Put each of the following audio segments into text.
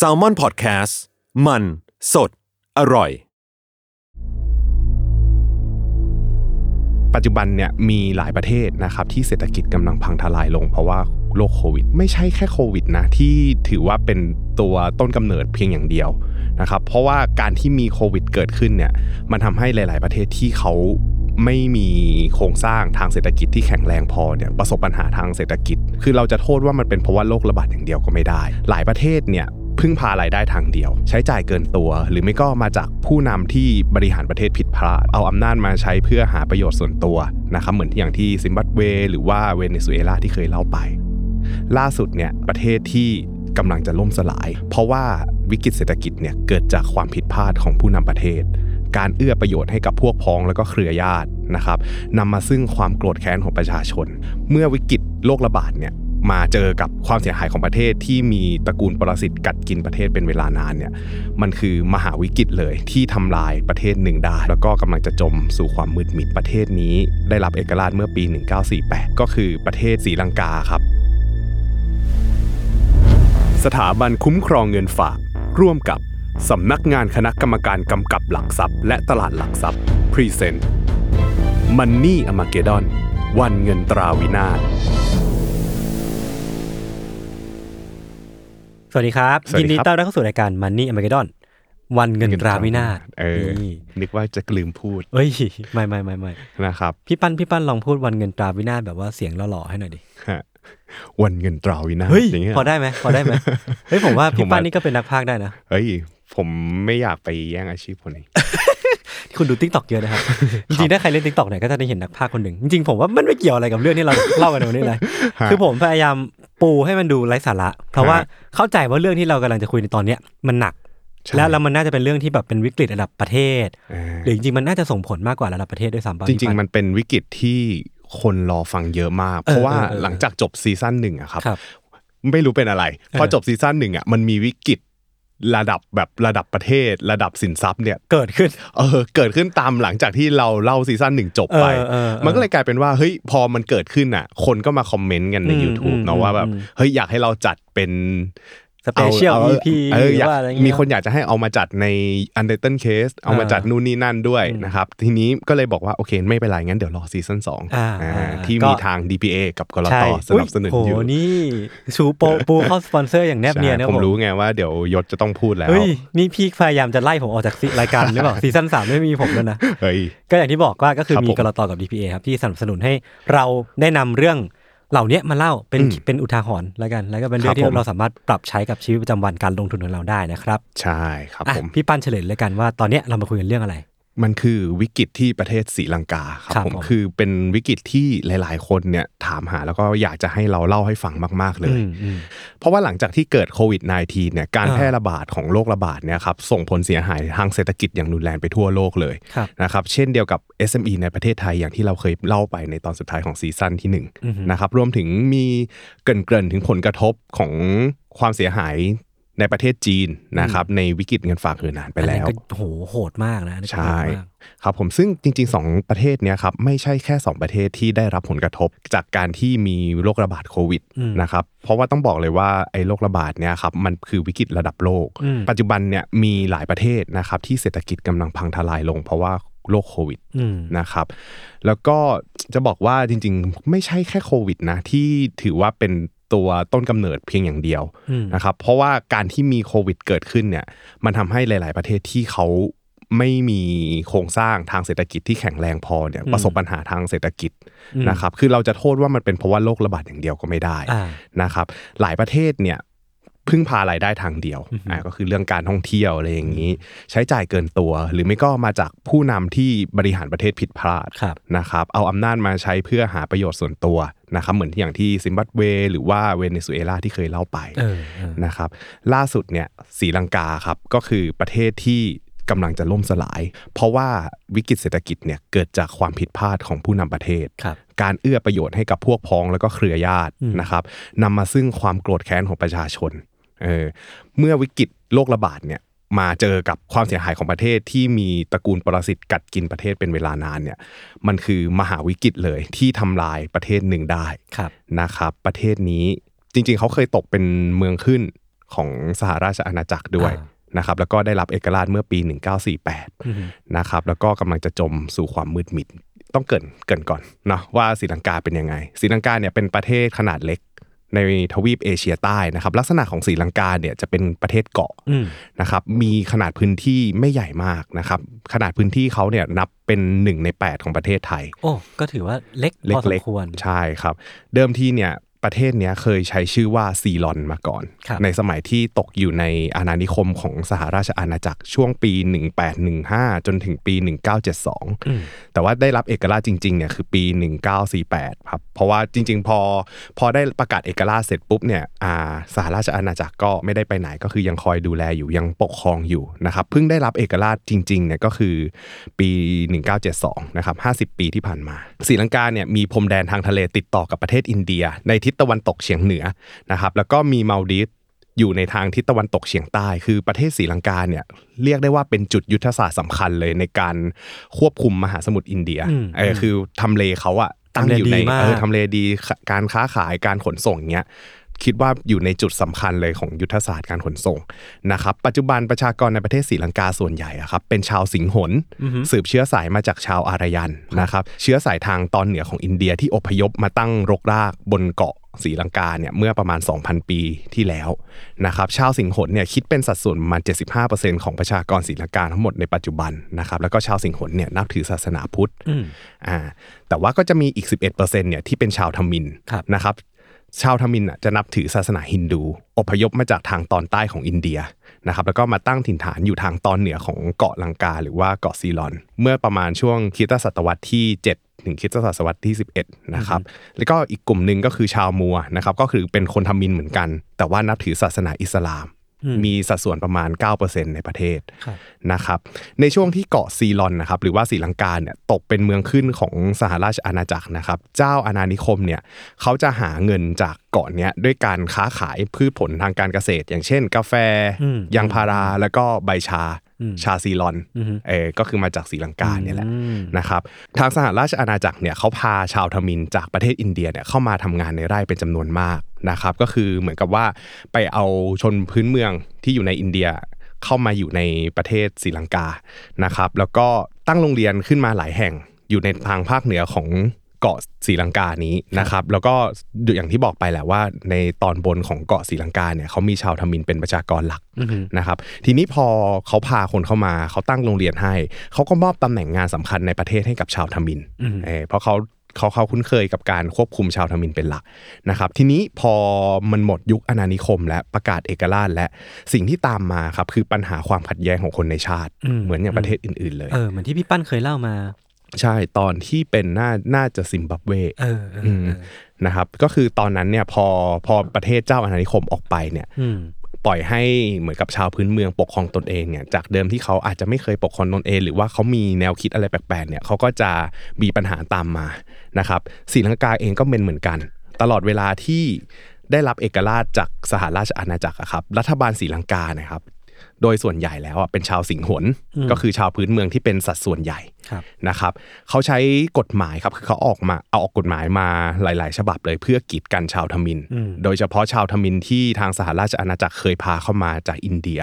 s a l ม o n PODCAST มัน สด อร่อย ปัจจุบันเนี่ยมีหลายประเทศนะครับที่เศรษฐกิจกำลังพังทลายลงเพราะว่าโรคโควิด ไม่ใช่แค่โควิดนะที่ถือว่าเป็นตัวต้นกำเนิดเพียงอย่างเดียวนะครับเพราะว่าการที่มีโควิดเกิดขึ้นเนี่ยมันทำให้หลาย ๆ ประเทศที่เขา ไม่มีโครงสร้างทางเศรษฐกิจที่แข็งแรงพอเนี่ยประสบปัญหาทางเศรษฐกิจ คือเราจะโทษว่ามันเป็นเพราะว่าโรคระบาดอย่างเดียวก็ไม่ได้ หลายประเทศเนี่ยพึ่งพารายได้ทางเดียว ใช้จ่ายเกินตัว หรือไม่ก็มาจากผู้นำที่บริหารประเทศผิดพลาด เอาอำนาจมาใช้เพื่อหาประโยชน์ส่วนตัวนะครับเหมือนที่อย่างที่ซิมบับเว หรือว่าเวเนซุเอลาที่เคยเล่าไป ล่าสุดเนี่ยประเทศที่กำลังจะล่มสลาย เพราะว่าวิกฤตเศรษฐกิจเนี่ยเกิดจากความผิดพลาดของผู้นำประเทศ การเอื้อประโยชน์ให้กับพวกพ้องแล้วก็เครือญาตินะครับนำมาซึ่งความโกรธแค้นของประชาชน เมื่อวิกฤตโรคระบาดเนี่ยมาเจอกับความเสียหายของประเทศที่มีตระกูลปรสิตกัดกินประเทศเป็นเวลานานเนี่ยมันคือมหาวิกฤตเลยที่ทำลายประเทศหนึ่งได้ แล้วก็กำลังจะจมสู่ความมืดมิดประเทศนี้ ได้รับเอกราชเมื่อปี 1948 ก็คือประเทศศรีลังกาครับ สถาบันคุ้มครองเงินฝาก ร่วมกับ สำนักงานคณะกรรมการกำกับหลักทรัพย์ และตลาดหลักทรัพย์present Money Amagedon วันเงินตราวินาศสวัสดีครับ สวัสดียินดีครับ ต้อนรับเข้าสู่รายการ Money a m a g e d o n วันเงินตราวินาศเออ นี่นึกว่าจะลืมพูดเอ้ย ไม่ไม่ไม่ไม่นะครับพี่ปั้นพี่ปั้นลองพูดวันเงินตราวินาศแบบว่าเสียงหล่อๆให้หน่อยดิฮะวันเงินตราวินาศเฮ้ยอย่างเงี้ย พอได้ไหมพอได้ไหมเฮ้ยผมว่าผมพี่ปั้นว่านี่ก็เป็นนักพากย์ได้นะ เฮ้ย ผมไม่อยากไปแย่งอาชีพคนนี้คุณดู TikTok เยอะนะครับ จริงๆ ถ้าใครเล่น TikTok เนี่ยก็จะได้เห็นนักพากย์คนหนึ่ง จริงๆ ผมว่ามันไม่เกี่ยวอะไรกับเรื่องที่เราเล่ากันในวันนี้เลยฮะคือผมพยายามปูให้มันดูไร้สาระ เพราะว่าฮะเข้าใจว่าเรื่องที่เรากำลังจะคุยในตอนเนี้ยมันหนักใช่แล้วแล้วมันน่าจะเป็นเรื่องที่แบบเป็นวิกฤตระดับประเทศเออหรือจริงๆ มันน่าจะส่งผลมากกว่าระดับประเทศด้วยซ้ำป่ะพี่ปั้น จริงๆมันเป็นวิกฤตที่คนรอฟังเยอะมาก เพราะว่าเออเออหลังจากจบ season หนึ่งอะครับครับไม่รู้เป็นอะไรพอเออจบ season หนึ่งอะมันมีวิกฤต ระดับแบบระดับประเทศ ระดับสินทรัพย์เนี่ยเกิดขึ้นเออเกิดขึ้นตามหลังจากที่เราเล่า season หนึ่งจบไปเออเออเออมันก็เลยกลายเป็นว่าเฮ้ยพอมันเกิดขึ้นอะ คนก็มาคอมเมนต์กันในอืม YouTube อืมเนาะว่าแบบอืมเฮ้ยอยากให้เราจัดเป็น special อา EP เออหรืออยากว่าอะไรเงี้ยมีคนอยากจะให้เอามาจัดใน u n d e r t a l Case เอามาจัดนู่นนี่นั่นด้วยอืมนะครับ ทีนี้ก็เลยบอกว่า โอเค ไม่เป็นไร งั้นเดี๋ยวรอ season สองอ่าอ่าอ่าที่ก็มีทาง DPA กับ ก.ล.ต. ใช่ สนับสนุนโอ้อยู่โหนี่ชูโปปูเข้าสปอนเซอร์อย่างแนบเนียนใช่นะผมรู้ไงว่าเดี๋ยวยศจะต้องพูดแล้วเฮ้ยนี่พี่พยายามจะไล่ผมออกจากรายการหรือเปล่า season สามไม่มีผมแล้วนะเฮ้ยก็อย่างที่บอกว่าก็คือครับมีผมกรตกับ DPA ครับที่สนับสนุนให้เราได้นำเรื่อง เหล่านี้มาเล่าเป็นอืมเป็นอุทาหรณ์แล้วกัน แล้วก็เป็นเรื่องครับที่ผมเราสามารถปรับใช้กับชีวิตประจำวันการลงทุนของเราได้นะครับ ใช่ครับอะผมพี่ปั้นเฉลยเลยกันว่าตอนเนี้ยเรามาคุยกันเรื่องอะไร มันคือวิกฤตที่ประเทศศรีลังกาครับครับผมผมคือเป็นวิกฤตที่หลาย ๆ คนเนี่ยถามหาแล้วก็อยากจะให้เราเล่าให้ฟังมาก ๆ เลยอืมอืมเพราะว่าหลังจากที่เกิดโควิด -19 เนี่ยการอ่าแพร่ระบาดของโรคระบาดเนี่ยครับส่งผลเสียหายทางเศรษฐกิจอย่างรุนแรงไปทั่วโลกเลยครับนะครับเช่นเดียวกับ SME ในประเทศไทยอย่างที่เราเคยเล่าไปในตอนสุดท้ายของซีซั่นที่อือฮึ1นะครับรวมถึงมีเกริ่นๆถึงผลกระทบของความเสียหาย ในประเทศจีนนะครับในวิกฤตเงินฝากเงินนานไปอันแล้นั้นวก็โหโหดมากนะอันนั้นก็ใช่โหดมากครับผมซึ่งจริง ๆ 2 ประเทศเนี้ยครับไม่ใช่แค่ 2 ประเทศที่ได้รับผลกระทบ จากการที่มีโรคระบาดโควิดอืมนะครับเพราะว่าต้องบอกเลยว่าไอ้โรคระบาดเนี่ยครับมันคือวิกฤตระดับโลกอืมปัจจุบันเนี่ยมีหลายประเทศนะครับที่เศรษฐกิจกำลังพังทลายลง เพราะว่าโรคโควิดอืมนะครับ แล้วก็จะบอกว่าจริง ๆ ไม่ใช่แค่โควิดนะที่ถือว่าเป็น ตัวต้นกำเนิดเพียงอย่างเดียวอืมนะครับเพราะว่าการที่มีโควิดเกิดขึ้นเนี่ยมันทำให้หลาย ๆ ประเทศที่เขาไม่มีโครงสร้างทางเศรษฐกิจที่แข็งแรงพอเนี่ยอืมประสบปัญหาทางเศรษฐกิจอืมนะครับคือเราจะโทษว่ามันเป็นเพราะว่าโรคระบาดอย่างเดียวก็ไม่ได้อ่านะครับหลายประเทศเนี่ย พึ่งพารายได้ทางเดียวอือฮึอ่าก็คือเรื่องการท่องเที่ยวอะไรอย่างนี้ ใช้จ่ายเกินตัว หรือไม่ก็มาจากผู้นำที่บริหารประเทศผิดพลาดครับนะครับเอาอำนาจมาใช้เพื่อหาประโยชน์ส่วนตัวนะครับเหมือนที่อย่างที่ซิมบับเว หรือว่าเวเนซุเอลาที่เคยเล่าไปเออเออนะครับล่าสุดเนี่ยศรีลังกาครับก็คือประเทศที่กำลังจะล่มสลาย เพราะว่าวิกฤตเศรษฐกิจเนี่ยเกิดจากความผิดพลาดของผู้นำประเทศครับการเอื้อประโยชน์ให้กับพวกพ้องแล้วก็เครือญาติอืมนะครับนำมาซึ่งความโกรธแค้นของประชาชน เออเมื่อวิกฤตโรคระบาดเนี่ยมาเจอกับความเสียหายของประเทศที่มีตระกูลปรสิตกัดกินประเทศเป็นเวลานานเนี่ยมันคือมหาวิกฤตเลยที่ทำลายประเทศหนึ่งได้ครับนะครับ ประเทศนี้จริงๆ เขาเคยตกเป็นเมืองขึ้นของสหราชอาณาจักรด้วยอ่านะครับแล้วก็ได้รับเอกราชเมื่อปี 1948นะครับแล้วก็กำลังจะจมสู่ความมืดมิดต้องเกรินเกรินก่อนเนาะว่าศรีลังกาเป็นยังไงศรีลังกาเนี่ยเป็นประเทศขนาดเล็ก ในทวีปเอเชียใต้นะครับ ลักษณะของศรีลังกาเนี่ยจะเป็นประเทศเกาะอืมนะครับ มีขนาดพื้นที่ไม่ใหญ่มากนะครับ ขนาดพื้นที่เขาเนี่ยนับเป็นหนึ่งในแปดของประเทศไทย โอ้ก็ถือว่าเล็กพอสมเล็กควรๆใช่ครับ เดิมทีเนี่ย ประเทศเนี้ยเคยใช้ชื่อว่าซีลอนมาก่อนครับในสมัยที่ตกอยู่ในอาณานิคมของสหราชอาณาจักรช่วงปี 1815 จนถึงปี 1972อืมแต่ว่าได้รับเอกราชจริงๆเนี่ยคือปี 1948 ครับ เพราะว่าจริง ๆ พอพอได้ประกาศเอกราชเสร็จปุ๊บเนี่ยอ่าสหราชอาณาจักรก็ไม่ได้ไปไหนก็คือยังคอยดูแลอยู่ยังปกครองอยู่นะครับเพิ่งได้รับเอกราชจริงๆเนี่ยก็คือปี 1972 นะครับ 50 ปีที่ผ่านมาศรีลังกาเนี่ยมีพรมแดนทางทะเลติดต่อกับประเทศอินเดียในทิศตะวันตกเฉียงเหนือนะครับแล้วก็มีมาลดีฟอยู่ในทางทิศตะวันตกเฉียงใต้ คือประเทศศรีลังกาเนี่ยเรียกได้ว่าเป็นจุดยุทธศาสตร์สำคัญเลยในการควบคุมมหาสมุทรอินเดียอืมเออคือทำเลเขาอะตั้งอยู่ในทำเลดีมากเออทำเลดีการค้าขายการขนส่งเงี้ยคิดว่าอยู่ในจุดสำคัญเลยของยุทธศาสตร์การขนส่งนะครับปัจจุบันประชากรในประเทศศรีลังกาส่วนใหญ่อะครับเป็นชาวสิงหนสืบเชื้อสายมาจากชาวอารยันนะครับเชื้อสายทางตอนเหนือของอินเดียที่อพยพมาตั้งรกรากบนเกาะ ศรีลังกาเนี่ยเมื่อประมาณ 2,000 ปีที่แล้วนะครับชาวสิงหนเนี่ยคิดเป็นสัดส่วนประมาณ 75%ของประชากรศรีลังกาทั้งหมดในปัจจุบันนะครับแล้วก็ชาวสิงหนเนี่ยนับถือศาสนาพุทธอืมอ่าแต่ว่าก็จะมีอีก 11%เนี่ยที่เป็นชาวทมินครับนะครับชาวทมินอะจะนับถือศาสนาฮินดู อพยพมาจากทางตอนใต้ของอินเดีย นะครับแล้วก็มาตั้งถิ่นฐานอยู่ทางตอนเหนือของเกาะลังกา หรือว่าเกาะซีลอน เมื่อประมาณช่วงคริสตศตวรรษที่ 7ถึงคริสตศตวรรษที่ 11 นะครับ แล้วก็อีกกลุ่มหนึ่งก็คือชาวมัวนะครับ ก็คือเป็นคนทมินเหมือนกัน แต่ว่านับถือศาสนาอิสลาม มีสัดส่วนประมาณ 9%ในประเทศครับนะครับในช่วงที่เกาะซีลอนนะครับหรือว่าศรีลังกาเนี่ยตกเป็นเมืองขึ้นของสหราชอาณาจักรนะครับ เจ้าอาณานิคมเนี่ยเขาจะหาเงินจากเกาะเนี้ยด้วยการค้าขายพืชผลทางการเกษตร อย่างเช่น กาแฟอืมยางพาราแล้วก็ใบชาอืม ชาซีลอนอือฮึเออก็คือมาจากศรีลังกาเนี่ยแหละอืมนะครับทางสหราชอาณาจักรเนี่ยเขาพาชาวทมินจากประเทศอินเดียเนี่ยเข้ามาทำงานในไร่เป็นจำนวนมากนะครับ ก็คือเหมือนกับว่าไปเอาชนพื้นเมืองที่อยู่ในอินเดียเข้ามาอยู่ในประเทศศรีลังกานะครับ แล้วก็ตั้งโรงเรียนขึ้นมาหลายแห่งอยู่ในทางภาคเหนือของ เกาะศรีลังกานี้นะครับ แล้วก็อย่างที่บอกไปแหละว่า ในตอนบนของเกาะศรีลังกาเนี่ยเขามีชาวทมินเป็นประชากรหลักอือฮึนะครับ ทีนี้พอเขาพาคนเข้ามาเขาตั้งโรงเรียนให้เขาก็มอบตำแหน่งงานสำคัญในประเทศให้กับชาวทมินอืมเออเพราะเขาเขาเขาคุ้นเคยกับการควบคุมชาวทมินเป็นหลักนะครับ ทีนี้พอมันหมดยุคอาณานิคม และประกาศเอกราชและสิ่งที่ตามมาครับคือปัญหาความขัดแย้งของคนในชาติอืมเหมือนอย่างประเทศอื่นๆเลยเออเหมือนที่พี่ปั้นเคยเล่ามา ใช่ตอนที่เป็นน่าน่าจะซิมบับเวเออเอออืมเออนะครับ ก็คือตอนนั้นเนี่ยพอพอประเทศเจ้าอาณานิคมออกไปเนี่ยอืมปล่อยให้เหมือนกับชาวพื้นเมืองปกครองตนเองเนี่ยจากเดิมที่เขาอาจจะไม่เคยปกครองตนเอง หรือว่าเขามีแนวคิดอะไรแปลกๆเนี่ยเขาก็จะมีปัญหาตามมานะครับศรีลังกาเองก็เป็นเหมือนกัน ตลอดเวลาที่ได้รับเอกราชจากสหราชอาณาจักรอะครับรัฐบาลศรีลังกานะครับ โดยส่วนใหญ่แล้วอะเป็นชาวสิงหนอืมก็คือชาวพื้นเมืองที่เป็นสัดส่วนใหญ่ครับ นะครับเขาใช้กฎหมายครับคือเขาออกมาเอาออกกฎหมายมาหลาย ๆ ฉบับเลยเพื่อกีดกันชาวทมินอืมโดยเฉพาะชาวทมินที่ทางสหราชอาณาจักรเคยพาเข้ามาจากอินเดีย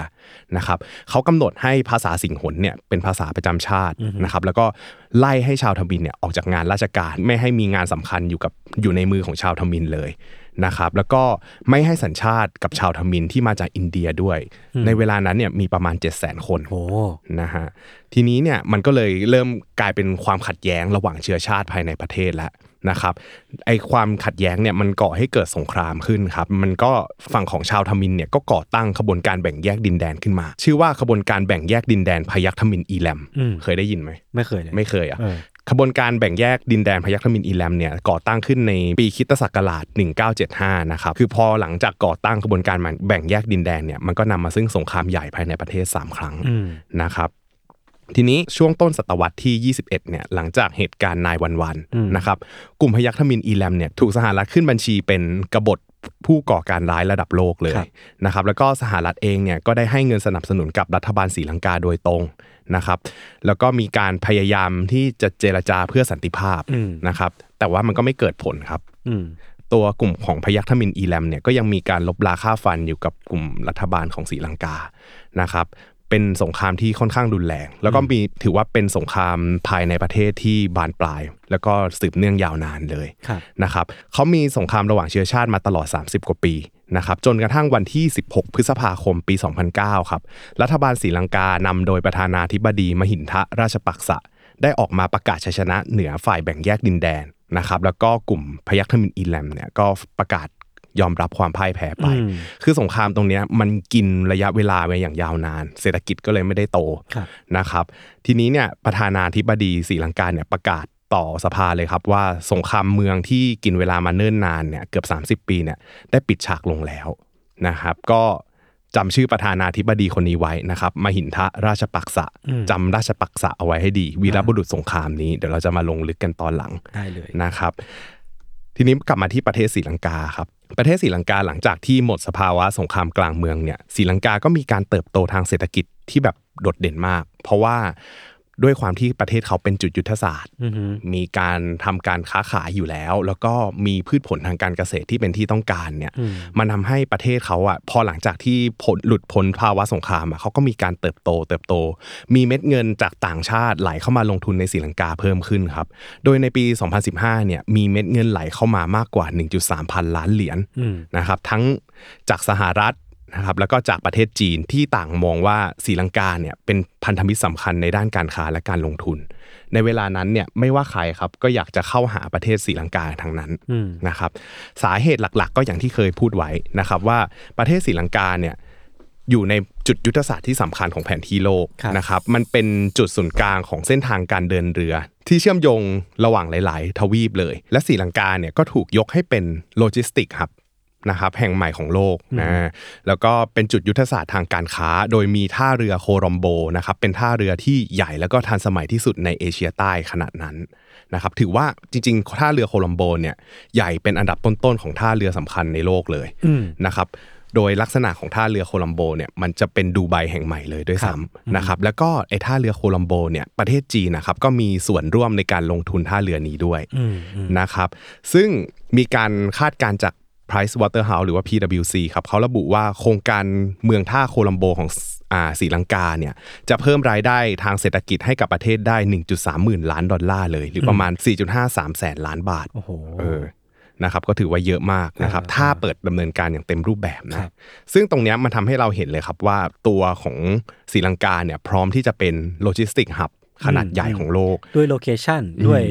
นะครับเขากำหนดให้ภาษาสิงหนเนี่ยเป็นภาษาประจำชาตินะครับแล้วก็ไล่ให้ชาวทมิฬเนี่ยออกจากงานราชการไม่ให้มีงานสำคัญอยู่กับอยู่ในมือของชาวทมิฬเลยนะครับแล้วก็ไม่ให้สัญชาติกับชาวทมิฬที่มาจากอินเดียด้วย ในเวลานั้นเนี่ยมีประมาณ 7 0 0 0 0 0 คนโอ้นะฮะทีนี้เนี่ยมันก็เลยเริ่มกลายเป็นความขัดแย้งระหว่างเชื้อชาติภายในประเทศแล้ว นะครับไอความขัดแย้งเนี่ยมันก่อให้เกิดสงครามขึ้นครับมันก็ฝั่งของชาวทมิฬเนี่ยก็ก่อตั้งขบวนการแบ่งแยกดินแดนขึ้นมา ชื่อว่าขบวนการแบ่งแยกดินแดนพยัคฆ์ทมิฬอีแลมอืมเคยได้ยินไหมไม่เคยเลยไม่เคยอะเออขบวนการแบ่งแยกดินแดนพยัคฆ์ทมินอีแลมเนี่ยก่อตั้งขึ้นในปีคริสตศักราช 1975 นะครับคือพอหลังจากก่อตั้งขบวนการแบ่งแยกดินแดนเนี่ยมันก็นำมาซึ่งสงครามใหญ่ภายในประเทศ 3 ครั้งอืมนะครับ ทีนี้ช่วงต้นศตวรรษที่ 21 เนี่ยหลังจากเหตุการณ์นายวันวันอืมนะครับกลุ่มพยัคฆ์ทมินอีแลมเนี่ยถูกสหรัฐขึ้นบัญชีเป็นกบฏผู้ก่อการร้ายระดับโลกเลยครับนะครับแล้วก็สหรัฐเองเนี่ยก็ได้ให้เงินสนับสนุนกับรัฐบาลศรีลังกาโดยตรงนะครับแล้วก็มีการพยายามที่จะเจรจาเพื่อสันติภาพอืมนะครับแต่ว่ามันก็ไม่เกิดผลครับอืมตัวกลุ่มของพยัคฆ์ทมินอีแลมเนี่ยก็ยังมีการลบลาค่าฟันอยู่กับกลุ่มรัฐบาลของศรีลังกานะครับ เป็นสงครามที่ค่อนข้างรุนแรง แล้วก็มีถือว่าเป็นสงครามภายในประเทศที่บานปลาย แล้วก็สืบเนื่องยาวนานเลยครับนะครับเขามีสงครามระหว่างเชื้อชาติมาตลอด 30 กว่าปีนะครับจนกระทั่งวันที่ 16 พฤษภาคมปี 2009 ครับ รัฐบาลศรีลังกานำโดยประธานาธิบดีมหินทะราชปักษะ ได้ออกมาประกาศชัยชนะเหนือฝ่ายแบ่งแยกดินแดนนะครับแล้วก็กลุ่มพยัคฆ์ทมินอีแลมเนี่ยก็ประกาศ ยอมรับความพ่ายแพ้ไปอืมคือสงครามตรงเนี้ยมันกินระยะเวลาไปอย่างยาวนาน เศรษฐกิจก็เลยไม่ได้โตครับนะครับ ทีนี้เนี่ยประธานาธิบดีศรีลังกาเนี่ยประกาศต่อสภาเลยครับว่าสงครามเมืองที่กินเวลามาเนิ่นนานเนี่ยเกือบ 30 ปีเนี่ยได้ปิดฉากลงแล้วนะครับก็จำชื่อประธานาธิบดีคนนี้ไว้นะครับมหินทะราชปักษะอืมจำราชปักษะเอาไว้ให้ดี วีรบุรุษสงครามนี้ เดี๋ยวเราจะมาลงลึกกันตอนหลังได้เลยนะครับ ทีนี้กลับมาที่ประเทศศรีลังกาครับประเทศศรีลังกาหลังจากที่หมดสภาวะสงครามกลางเมืองเนี่ยศรีลังกาก็มีการเติบโตทางเศรษฐกิจที่แบบโดดเด่นมาก เพราะว่า ด้วยความที่ประเทศเขาเป็นจุดยุทธศาสตร์อือฮึมีการทำการค้าขายอยู่แล้ว แล้วก็มีพืชผลทางการเกษตรที่เป็นที่ต้องการเนี่ยอืมมันทำให้ประเทศเขาอะพอหลังจากที่ผลหลุดพ้นภาวะสงครามอะเขาก็มีการเติบโตเติบโต มีเม็ดเงินจากต่างชาติไหลเข้ามาลงทุนในศรีลังกาเพิ่มขึ้นครับ โดยในปี 2015เนี่ยมีเม็ดเงินไหลเข้ามามากกว่า 1.3 พันล้านเหรียญอืมนะครับทั้งจากสหรัฐ นะครับแล้วก็จากประเทศจีนที่ต่างมองว่าศรีลังกาเนี่ยเป็นพันธมิตรสำคัญในด้านการค้าและการลงทุน ในเวลานั้นเนี่ยไม่ว่าใครครับก็อยากจะเข้าหาประเทศศรีลังกาทั้งนั้นอืมนะครับสาเหตุหลักๆ ก็อย่างที่เคยพูดไว้นะครับว่าประเทศศรีลังกาเนี่ยอยู่ในจุดยุทธศาสตร์ที่สำคัญของแผนที่โลกครับนะครับ มันเป็นจุดศูนย์กลางของเส้นทางการเดินเรือ ที่เชื่อมโยงระหว่างหลาย ๆ ทวีปเลย และศรีลังกาเนี่ยก็ถูกยกให้เป็นโลจิสติกครับ นะครับแห่งใหม่ของโลกนะแล้วก็เป็นจุดยุทธศาสตร์ทางการค้า โดยมีท่าเรือโครอมโบนะครับเป็นท่าเรือที่ใหญ่แล้วก็ทันสมัยที่สุดในเอเชียใต้ขนาดนั้นนะครับถือว่าจริงๆ ท่าเรือโคลอมโบเนี่ยใหญ่เป็นอันดับต้นๆของท่าเรือสำคัญในโลกเลยอืมนะครับโดยลักษณะของท่าเรือโคลัมโบเนี่ยมันจะเป็นดูไบแห่งใหม่เลยด้วยครับซ้ำนะครับแล้วก็ไอ้ท่าเรือโคลัมโบเนี่ยประเทศจีนนะครับก็มีส่วนร่วมในการลงทุนท่าเรือนี้ด้วยอืมอืมนะครับซึ่งมีการคาดการณ์จาก Price Waterhouse หรือว่า PwC ครับเขาระบุว่าโครงการเมืองท่าโคลัมโบของอ่าศรีลังกาเนี่ยจะเพิ่มรายได้ทางเศรษฐกิจให้กับประเทศได้ 1.3หมื่นล้านดอลลาร์เลย หรือประมาณ 4.53 แสนล้านบาทโอ้โหเออนะครับก็ถือว่าเยอะมากนะครับอ่าถ้าเปิดดำเนินการอย่างเต็มรูปแบบครันะบซึ่งตรงเนี้ยมันทำให้เราเห็นเลยครับว่าตัวของศรีลังกาเนี่ยพร้อมที่จะเป็นโลจิสติกฮับขนาดใหญ่ของโลก ด้วย locationด้วย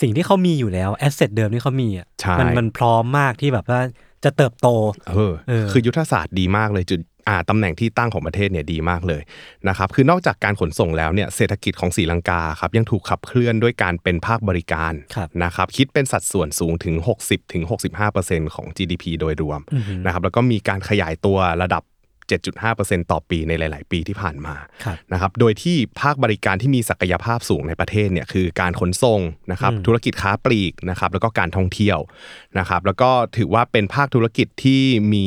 สิ่งที่เขามีอยู่แล้ว asset เดิมที่เขามีอะใช่มันมันพร้อมมากที่แบบว่าจะเติบโตเออเออคือยุทธศาสตร์ดีมากเลยจุดอ่าตำแหน่งที่ตั้งของประเทศเนี่ยดีมากเลยนะครับคือนอกจากการขนส่งแล้วเนี่ยเศรษฐกิจของศรีลังกาครับยังถูกขับเคลื่อนด้วยการเป็นภาคบริการครับนะครับคิดเป็นสัดส่วนสูงถึง 60ถึง65%ของ GDP โดยรวมนะครับแล้วก็มีการขยายตัวระดับ 7.5%ต่อปีในหลาย ๆ ปีที่ผ่านมาครับนะครับโดยที่ภาคบริการที่มีศักยภาพสูงในประเทศเนี่ยคือการขนส่งนะครับธุรกิจค้าปลีกนะครับแล้วก็การท่องเที่ยวนะครับแล้วก็ถือว่าเป็นภาคธุรกิจที่มี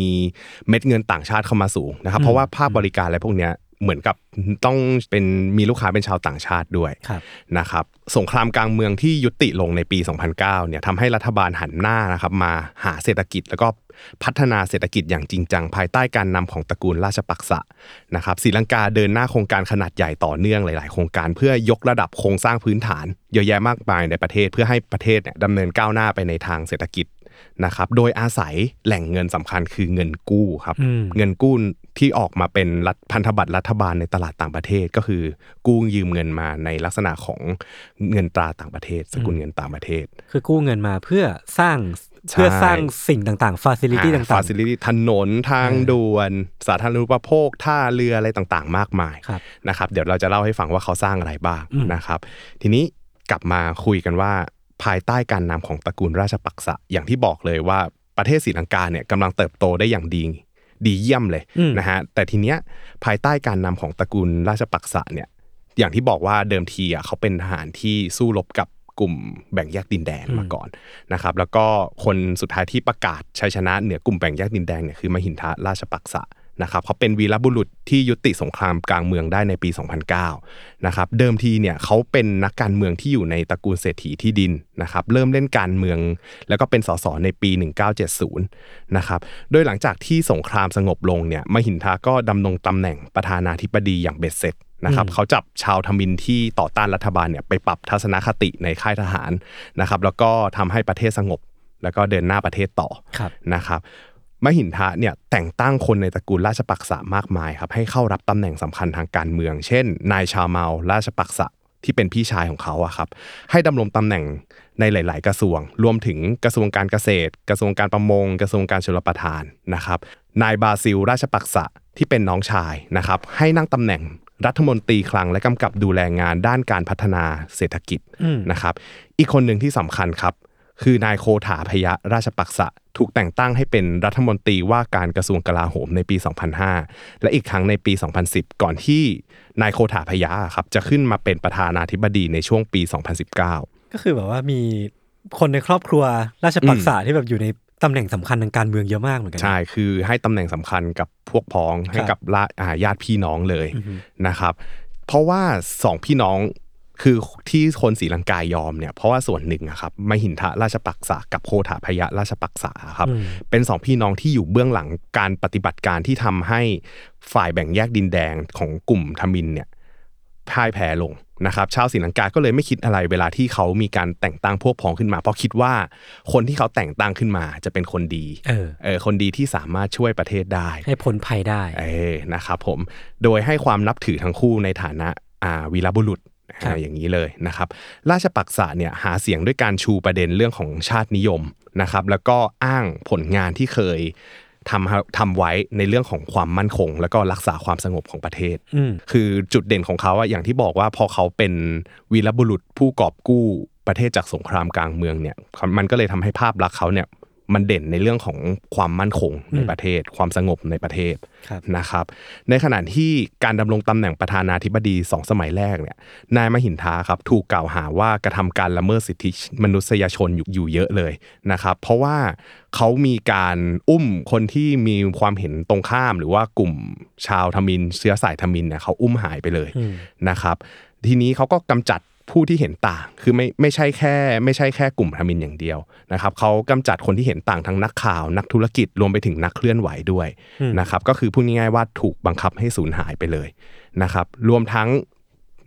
เม็ดเงินต่างชาติเข้ามาสูงนะครับเพราะว่าภาคบริการอะไรพวกเนี้ยเหมือนกับต้องเป็นมีลูกค้าเป็นชาวต่างชาติด้วยครับนะครับสงครามกลางเมืองที่ยุติลงในปี 2009เนี่ยทำให้รัฐบาลหันหน้านะครับมาหาเศรษฐกิจแล้วก็ พัฒนาเศรษฐกิจอย่างจริงจัง ภายใต้การนำของตระกูลราชปักษะนะครับศรีลังกาเดินหน้าโครงการขนาดใหญ่ต่อเนื่องหลาย ๆ โครงการเพื่อยกระดับโครงสร้างพื้นฐานเยอะแยะมากมายในประเทศเพื่อให้ประเทศเนี่ยดำเนินก้าวหน้าไปในทางเศรษฐกิจนะครับ โดยอาศัยแหล่งเงินสำคัญคือเงินกู้ครับ เงินกู้ที่ออกมาเป็นรัฐพันธบัตรรัฐบาลในตลาดต่างประเทศก็คือ กู้ยืมเงินมาในลักษณะของเงินตราต่างประเทศ สกุลเงินต่างประเทศ คือกู้เงินมาเพื่อสร้าง เพื่อสร้างสิ่งต่างๆ facility ต่าง facility ถนนทางด่วน สาธารณูปโภคท่าเรืออะไรต่างๆ มากมายๆครับนะครับ เดี๋ยวเราจะเล่าให้ฟังว่าเขาสร้างอะไรบ้างอืมนะครับ ทีนี้กลับมาคุยกันว่า ภายใต้การนำของตระกูลราชปักษะอย่างที่บอกเลยว่าประเทศศรีลังกาเนี่ยกำลังเติบโตได้อย่างดีดีเยี่ยมเลยอืมนะฮะแต่ทีเนี้ยภายใต้การนำของตระกูลราชปักษะเนี่ยอย่างที่บอกว่าเดิมทีอะเขาเป็นทหารที่สู้รบกับ กลุ่มแบ่งแยกดินแดนมาก่อนนะครับแล้วก็คนสุดท้ายที่ประกาศชัยชนะเหนือกลุ่มแบ่งแยกดินแดนเนี่ยคือมหินทะราชปักษะนะครับเขาเป็นวีรบุรุษที่ยุติสงครามกลางเมืองได้ในปี 2009นะครับเดิมทีเนี่ยเขาเป็นนักการเมืองที่อยู่ในตระกูลเศรษฐีที่ดินนะครับเริ่มเล่นการเมือง แล้วก็เป็นสสในปี 1970นะครับโดยหลังจากที่สงครามสงบลงเนี่ยมหินทาก็ดำรงตำแหน่งประธานาธิบดีอย่างเบ็ดเสร็จ นะครับเขาจับชาวทมินที่ต่อต้านรัฐบาลเนี่ยไปปรับทัศนคติในค่ายทหารนะครับ แล้วก็ทำให้ประเทศสงบ แล้วก็เดินหน้าประเทศต่อครับนะครับมหินทะเนี่ยแต่งตั้งคนในตระกูลราชปักษะมากมายครับให้เข้ารับตำแหน่งสำคัญทางการเมือง เช่น นายชาวเมาราชปักษะที่เป็นพี่ชายของเขาอะครับ ให้ดำรงตำแหน่งในหลาย ๆ กระทรวง รวมถึงกระทรวงการเกษตร กระทรวงการประมง กระทรวงการชลประทานนะครับ นายบาซิล ราชปักษะที่เป็นน้องชายนะครับ ให้นั่งตำแหน่ง รัฐมนตรีคลังและกำกับดูแลงานด้านการพัฒนาเศรษฐกิจนะครับ อีกคนหนึ่งที่สำคัญครับ คือนายโคถาพยะราชปักษะถูกแต่งตั้งให้เป็นรัฐมนตรีว่าการกระทรวงกลาโหมในปี 2005 และอีกครั้งในปี 2010 ก่อนที่นายโคถาพยะครับจะขึ้นมาเป็นประธานาธิบดีในช่วงปี 2019 ก็คือแบบว่ามีคนในครอบครัวราชปักษาที่แบบอยู่ใน ตำแหน่งสำคัญทางการเมืองเยอะมากเหมือนกันใช่คือให้ตำแหน่งสำคัญกับพวกพ้องให้กับลาอ่าญาติพี่น้องเลยนะครับ เพราะว่าสองพี่น้องคือที่คนศรีลังกายอมเนี่ยเพราะว่าส่วนหนึ่งอะครับมหินทะราชปักษะกับโคถาพยะราชปักษะครับเป็นสองพี่น้องที่อยู่เบื้องหลังการปฏิบัติการที่ทำให้ฝ่ายแบ่งแยกดินแดงของกลุ่มทมินเนี่ย พ่ายแพ้ลงนะครับชาวศรีลังกาก็เลยไม่คิดอะไรเวลาที่เขามีการแต่งตั้งพวกพ้องขึ้นมา เพราะคิดว่าคนที่เขาแต่งตั้งขึ้นมาจะเป็นคนดีเออเออคนดีที่สามารถช่วยประเทศได้ ให้พ้นภัยได้เออนะครับผมโดยให้ความนับถือทั้งคู่ในฐานะอ่าวีรบุรุษครับอ่าอย่างนี้เลยนะครับ ราชปักษะเนี่ยหาเสียงด้วยการชูประเด็นเรื่องของชาตินิยมนะครับ แล้วก็อ้างผลงานที่เคย ทำทำไว้ในเรื่องของความมั่นคง แล้วก็รักษาความสงบของประเทศอืมคือจุดเด่นของเขาอะอย่างที่บอกว่าพอเขาเป็นวีรบุรุษผู้กอบกู้ประเทศจากสงครามกลางเมืองเนี่ยมันก็เลยทำให้ภาพลักษณ์เขาเนี่ย มันเด่นในเรื่องของความมั่นคงในประเทศ ความสงบในประเทศครับนะครับ ในขณะที่การดำรงตำแหน่งประธานาธิบดีสองสมัยแรกเนี่ยนายมหินทาครับถูกกล่าวหาว่ากระทำการละเมิดสิทธิมนุษยชนอยู่อยู่เยอะเลยนะครับ เพราะว่าเขามีการอุ้มคนที่มีความเห็นตรงข้าม หรือว่ากลุ่มชาวทมินเชื้อสายทมินเนี่ยเขาอุ้มหายไปเลยนะครับทีนี้เขาก็กำจัด ผู้ที่เห็นต่าง คือไม่ไม่ใช่แค่ ไม่ใช่แค่กลุ่มทมินอย่างเดียวนะครับเขากำจัดคนที่เห็นต่างทั้งนักข่าว นักธุรกิจรวมไปถึงนักเคลื่อนไหวด้วยนะครับก็คือพูดง่ายๆว่าถูกบังคับให้สูญหายไปเลยนะครับรวมทั้ง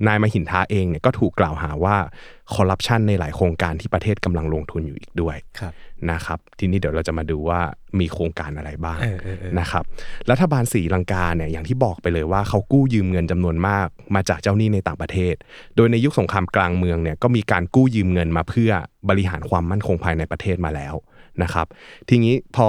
นายมหินทาเองเนี่ยก็ถูกกล่าวหาว่าคอร์รัปชันในหลายโครงการที่ประเทศกำลังลงทุนอยู่อีกด้วยครับนะครับ ทีนี้เดี๋ยวเราจะมาดูว่ามีโครงการอะไรบ้างเออเออเออนะครับรัฐบาลศรีลังกาเนี่ยอย่างที่บอกไปเลยว่าเขากู้ยืมเงินจำนวนมาก มาจากเจ้าหนี้ในต่างประเทศ โดยในยุคสงครามกลางเมืองเนี่ยก็มีการกู้ยืมเงินมาเพื่อบริหารความมั่นคงภายในประเทศมาแล้ว นะครับทีนี้พอ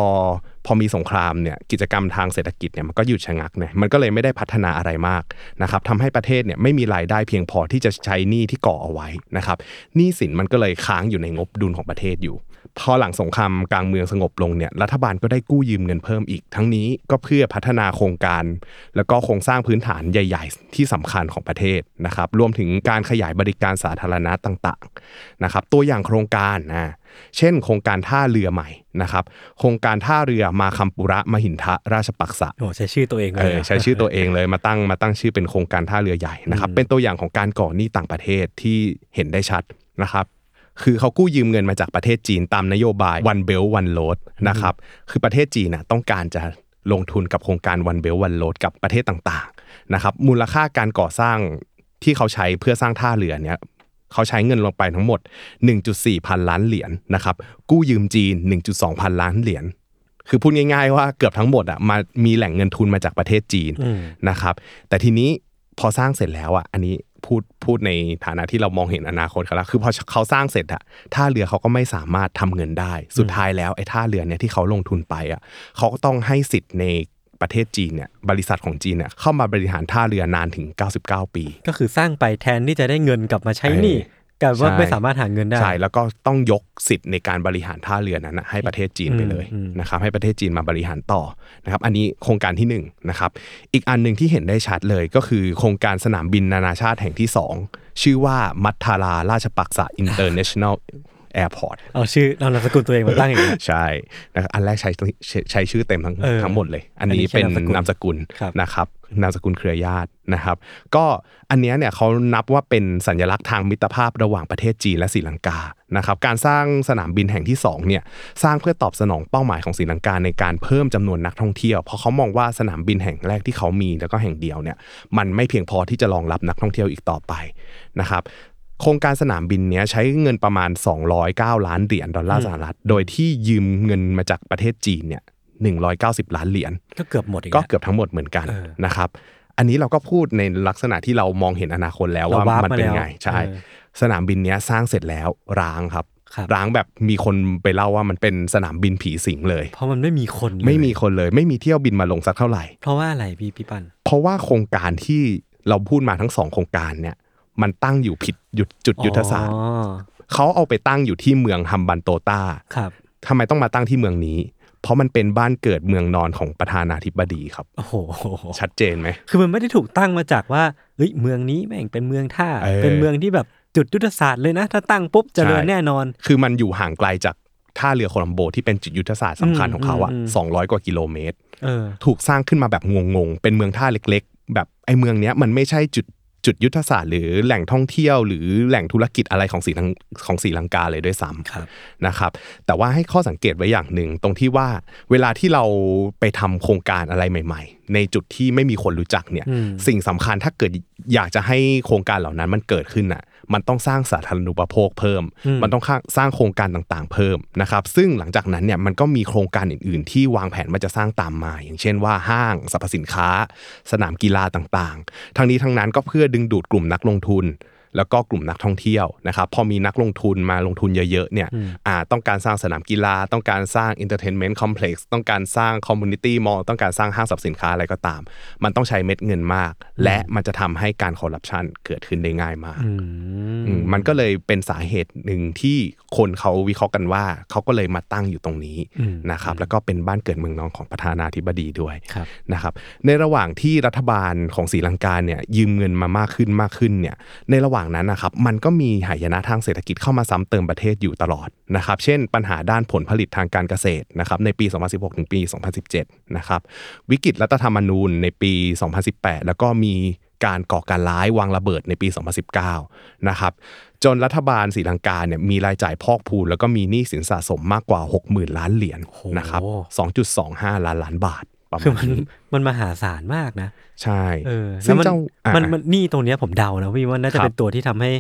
พอมีสงครามเนี่ยกิจกรรมทางเศรษฐกิจเนี่ยมันก็หยุดชะงักเนี่ยมันก็เลยไม่ได้พัฒนาอะไรมากนะครับทำให้ประเทศเนี่ยไม่มีรายได้เพียงพอที่จะใช้หนี้ที่ก่อเอาไว้นะครับหนี้สินมันก็เลยค้างอยู่ในงบดุลของประเทศอยู่ พอหลังสงครามกลางเมืองสงบลงเนี่ยรัฐบาลก็ได้กู้ยืมเงินเพิ่มอีก ทั้งนี้ก็เพื่อพัฒนาโครงการ แล้วก็โครงสร้างพื้นฐานใหญ่ ๆ ที่สำคัญของประเทศนะครับรวมถึงการขยายบริการสาธารณะต่างๆนะครับตัวอย่างโครงการนะ เช่น โครงการท่าเรือใหม่นะครับโครงการท่าเรือมาคัมปุระมหินทะราชปักษะโอ้ใช้ชื่อตัวเองเลเอยอใช้ชื่อตัวเองเลยมาตั้งมาตั้งชื่อเป็นโครงการท่าเรือใหญ่นะครับเป็นตัวอย่างของการก่อหนี้ต่างประเทศที่เห็นได้ชัดนะครับคือเขากู้ยืมเงินมาจากประเทศจีนตามนโยบาย one belt one road นะครับคือประเทศจีนน่ะต้องการจะลงทุนกับโครงการ one belt one road กับประเทศต่างๆนะครับมูลค่าการก่อสร้างที่เขาใช้เพื่อสร้างท่าเรือเนี่ย เขาใช้เงินลงไปทั้งหมด 1.4 พันล้านเหรียญนะครับกู้ยืมจีน 1.2 พันล้านเหรียญคือพูดง่ายๆว่าเกือบทั้งหมดอะมามีแหล่งเงินทุนมาจากประเทศจีนนะครับ แต่ทีนี้พอสร้างเสร็จแล้วอะอันนี้พูดพูดในฐานะที่เรามองเห็นอนาคตเขาแล้วคือพอเขาสร้างเสร็จอะท่าเรือเขาก็ไม่สามารถทำเงินได้ สุดท้ายแล้วไอ้ท่าเรือเนี่ยที่เขาลงทุนไปอะเขาก็ต้องให้สิทธิ์ใน ประเทศจีนเนี่ยบริษัทของจีนเนี่ยเข้ามาบริหารท่าเรือนานถึง 99 ปี ก็คือสร้างไปแทนที่จะได้เงินกลับมาใช้หนี่เออกลายว่าใช่ไม่สามารถหาเงินได้ใช่แล้วก็ต้องยกสิทธิ์ในการบริหารท่าเรือนั้นนะให้ประเทศจีนไปเลยนะครับให้ประเทศจีนมาบริหารต่อนะครับอันนี้โครงการที่หนึ่งนะครับอีกอันหนึ่งที่เห็นได้ชัดเลยก็คือโครงการสนามบินนานาชาติแห่งที่สองชื่อว่ามัททาราราชปักษะ International Airport เอาชื่อเอานามสกุลตัวเองมาตั้งอย่างนี้ยใช่นะครับอันแรกใช้ใช้ใช้ชื่อเต็มทั้งเออทั้งหมดเลย อันอันนี้นี้แค่เป็นนามสกุลนามสกุลครับนะครับนามสกุลเครือญาตินะครับ ก็อันเนี้ยเนี่ยเขานับว่าเป็นสัญลักษณ์ทางมิตรภาพระหว่างประเทศจีนและศรีลังกานะครับการสร้างสนามบินแห่งที่สองเนี่ยสร้างเพื่อตอบสนองเป้าหมายของศรีลังกาในการเพิ่มจำนวนนักท่องเที่ยวเพราะเขามองว่าสนามบินแห่งแรกที่เขามีแล้วก็แห่งเดียวเนี่ยมันไม่เพียงพอที่จะรองรับนักท่องเที่ยวอีกต่อไปนะครับ โครงการสนามบินเนี้ยใช้เงินประมาณ 209 ล้านเหรียญดอลลาร์สหรัฐ โดยที่ยืมเงินมาจากประเทศจีนเนี่ย190 ล้านเหรียญก็เกือบหมดอีกก็แล้วเกือบทั้งหมดเหมือนกันเออนะครับ อันนี้เราก็พูดในลักษณะที่เรามองเห็นอนาคตแล้วว่าเรา warp มันเป็นมาแล้วไงใช่เออสนามบินเนี้ยสร้างเสร็จแล้วร้างครับครับร้างแบบมีคนไปเล่าว่ามันเป็นสนามบินผีสิงเลย เพราะมันไม่มีคนเลยไม่มีคนเลย ไม่มีเที่ยวบินมาลงสักเท่าไหร่ เพราะว่าอะไรพี่พี่ปันเพราะว่าโครงการที่เราพูดมาทั้งสองโครงการเนี่ย มันตั้งอยู่ผิดยุดจุดยุทธศาสตร์อ๋อเขาเอาไปตั้งอยู่ที่เมืองฮัมบันโตตาครับทำไมต้องมาตั้งที่เมืองนี้ เพราะมันเป็นบ้านเกิดเมืองนอนของประธานาธิบดีครับโอ้โหชัดเจนไหมคือมันไม่ได้ถูกตั้งมาจากว่าเฮ้ยเมืองนี้แม่งเป็นเมืองท่าเออเป็นเมืองที่แบบจุดยุทธศาสตร์เลยนะ ถ้าตั้งปุ๊บเจริญใช่แน่นอน คือมันอยู่ห่างไกลจากท่าเรือโคลัมโบที่เป็นจุดยุทธศาสตร์สำคัญอืมของเขาอะอืมสองร้อยกว่ากิโลเมตรเออถูกสร้างขึ้นมาแบบงงๆ เป็นเมืองท่าเล็ก ๆ แบบไอ้เมืองเนี้ยมันไม่ใช่จุด จุดยุทธศาสตร์หรือแหล่งท่องเที่ยวหรือแหล่งธุรกิจอะไรของศรีลังของศรีลังกาเลยด้วยซ้ำครับนะครับ แต่ว่าให้ข้อสังเกตไว้อย่างหนึ่งตรงที่ว่าเวลาที่เราไปทำโครงการอะไรใหม่ ๆ ในจุดที่ไม่มีคนรู้จักเนี่ยอืมสิ่งสำคัญถ้าเกิดอยากจะให้โครงการเหล่านั้นมันเกิดขึ้นน่ะ มันต้องสร้างสาธารณูปโภคเพิ่ม มันต้องสร้างโครงการต่างๆ เพิ่มนะครับ ซึ่งหลังจากนั้นเนี่ยมันก็มีโครงการอื่นๆ ที่วางแผนว่าจะสร้างตามมา อย่างเช่นว่าห้างสรรพสินค้า สนามกีฬาต่างๆ ทั้งนี้ทั้งนั้นก็เพื่อดึงดูดกลุ่มนักลงทุน แล้วก็กลุ่มนักท่องเที่ยวนะครับพอมีนักลงทุนมาลงทุนเยอะๆเนี่ยอ่าต้องการสร้างสนามกีฬา ต้องการสร้าง entertainment complex ต้องการสร้าง community mall ต้องการสร้างห้างสรรพสินค้าอะไรก็ตาม มันต้องใช้เม็ดเงินมาก และมันจะทำให้การคอร์รัปชันเกิดขึ้นได้ง่ายมากอืมอืมมันก็เลยเป็นสาเหตุหนึ่งที่คนเขาวิเคราะห์กันว่าเขาก็เลยมาตั้งอยู่ตรงนี้อืมนะครับแล้วก็เป็นบ้านเกิดเมืองนอนของประธานาธิบดีด้วยครับนะครับในระหว่างที่รัฐบาลของศรีลังกาเนี่ยยืมเงินมามากขึ้นมากขึ้นเนี่ยในระหว่างนั้นนะครับมันก็มีหายนะทางเศรษฐกิจเข้ามาซ้ำเติมประเทศอยู่ตลอดนะครับเช่น ปัญหาด้านผลผลิตทางการเกษตรนะครับในปี 2016 ถึงปี 2017 นะครับวิกฤตรัฐธรรมนูญในปี 2018 แล้วก็มีการก่อการร้ายวางระเบิดในปี 2019 นะครับจนรัฐบาลศรีลังกาเนี่ยมีรายจ่ายพอกพูนแล้วก็มีหนี้สินสะสมมากกว่า 60,000 ล้านเหรียญนะครับ 2.25 ล้านล้านบาท ประคือมามัณนนี้มันมหาศาลมากนะ ใช่เออซึ่งแล้วมันเจ้าอะมันมันนี่ตรงเนี้ยผมเดานะพี่ว่าน่าจะครับเป็นตัวที่ทำให้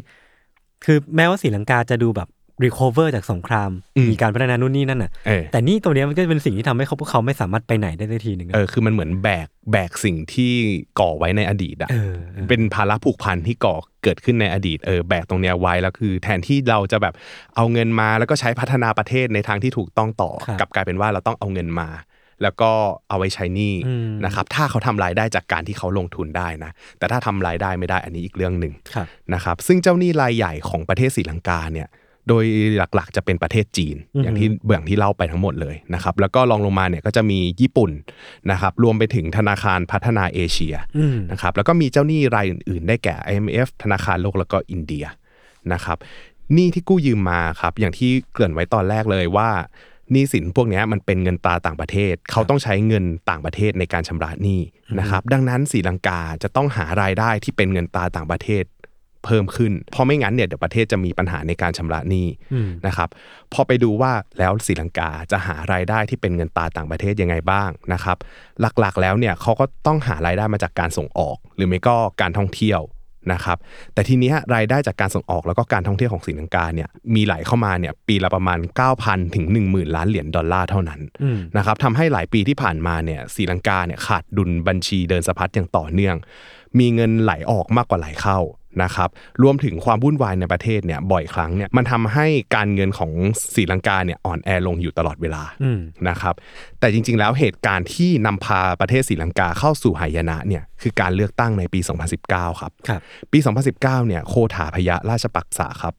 คือแม้ว่าศรีลังกาจะดูแบบ recover จากสงครามอืมมีการพัฒนานู่นนี่นั่นน่ะเออแต่นี่ตัวเนี้ยมันก็เป็นสิ่งที่ทำให้เขาพวกเขาไม่สามารถไปไหนได้สักทีหนึ่งอะเออคือมันเหมือนแบกแบกสิ่งที่ก่อไว้ในอดีตอะเออเออเป็นภาระผูกพันที่ก่อเกิดขึ้นในอดีตเออแบกตรงเนี้ยไว้แล้วคือ แทนที่เราจะแบบเอาเงินมาแล้วก็ใช้พัฒนาประเทศในทางที่ถูกต้องต่อครับกลับกลายเป็นว่าเราต้องเอาเงินมา แล้วก็เอาไว้ใช้หนี้อืมนะครับถ้าเขาทำรายได้จากการที่เขาลงทุนได้นะแต่ถ้าทำรายได้ไม่ได้อันนี้อีกเรื่องหนึ่งครับนะครับซึ่งเจ้าหนี้รายใหญ่ของประเทศศรีลังกาเนี่ยโดยหลักๆ จะเป็นประเทศจีนอือฮึอย่างที่เบื้องที่เล่าไปทั้งหมดเลยนะครับแล้วก็รองลงมาเนี่ยก็จะมีญี่ปุ่นนะครับรวมไปถึงธนาคารพัฒนาเอเชียอืมนะครับแล้วก็มีเจ้าหนี้รายอื่นๆ ได้แก่ IMF ธนาคารโลกแล้วก็อินเดียนะครับหนี้ที่กู้ยืมมาครับอย่างที่เกริ่นไว้ตอนแรกเลยว่า หนี้สินพวกเนี้ยมันเป็นเงินตราต่างประเทศ เขาต้องใช้เงินต่างประเทศในการชำระหนี้นะครับ ดังนั้นศรีลังกาจะต้องหารายได้ที่เป็นเงินตราต่างประเทศเพิ่มขึ้น เพราะไม่งั้นเนี่ยเดี๋ยวประเทศจะมีปัญหาในการชำระหนี้อืมนะครับ พอไปดูว่าแล้วศรีลังกาจะหารายได้ที่เป็นเงินตราต่างประเทศยังไงบ้างนะครับ หลักๆแล้วเนี่ยเขาก็ต้องหารายได้มาจากการส่งออก หรือไม่ก็การท่องเที่ยว นะครับแต่ทีนี้รายได้จากการส่งออกแล้วก็การท่องเที่ยวของศรีลังกาเนี่ยมีไหลเข้ามาเนี่ยปีละประมาณ 9,000 ถึง 10,000 ล้านเหรียญดอลลาร์เท่านั้นนะครับทำให้หลายปีที่ผ่านมาเนี่ยศรีลังกาเนี่ยขาดดุลบัญชีเดินสะพัดอย่างต่อเนื่อง มีเงินไหลออกมากกว่าไหลเข้า นะครับรวมถึงความวุ่นวายในประเทศเนี่ยบ่อยครั้งเนี่ยมันทำให้การเงินของศรีลังกาเนี่ยอ่อนแอลงอยู่ตลอดเวลาอืมนะครับแต่จริงๆแล้วเหตุการณ์ที่นำพาประเทศศรีลังกาเข้าสู่หายนะเนี่ยคือการเลือกตั้งในปี 2019 ครับครับปี 2019 เนี่ยโคถาพยะราชปักษาครับ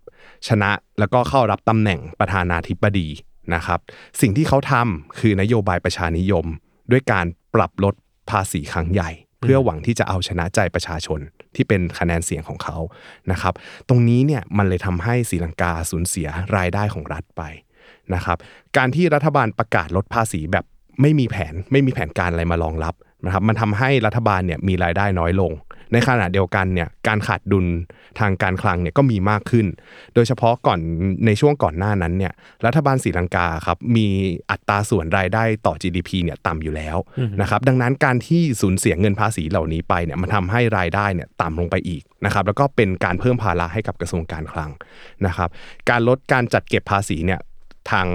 ชนะแล้วก็เข้ารับตำแหน่งประธานาธิบดีนะครับสิ่งที่เขาทำคือนโยบายประชานิยม ด้วยการปรับลดภาษีครั้งใหญ่ เพื่อหวังที่จะเอาชนะใจประชาชน ที่เป็นคะแนนเสียงของเขานะครับ ตรงนี้เนี่ยมันเลยทำให้ศรีลังกาสูญเสียรายได้ของรัฐไปนะครับการที่รัฐบาลประกาศลดภาษีแบบไม่มีแผนไม่มีแผนการอะไรมารองรับนะครับมันทำให้รัฐบาลเนี่ยมีรายได้น้อยลง ในขณะเดียวกันเนี่ยการขาดดุลทางการคลังเนี่ยก็มีมากขึ้น โดยเฉพาะก่อนในช่วงก่อนหน้านั้นเนี่ยรัฐบาลศรีลังกาครับมีอัตราส่วนรายได้ต่อ GDP เนี่ยต่ำอยู่แล้วนะครับดังนั้นการที่สูญเสียเงินภาษีเหล่านี้ไปเนี่ยมันทำให้รายได้เนี่ยต่ำลงไปอีกนะครับแล้วก็เป็นการเพิ่มภาระให้กับกระทรวงการคลังนะครับการลดการจัดเก็บภาษีเนี่ยทาง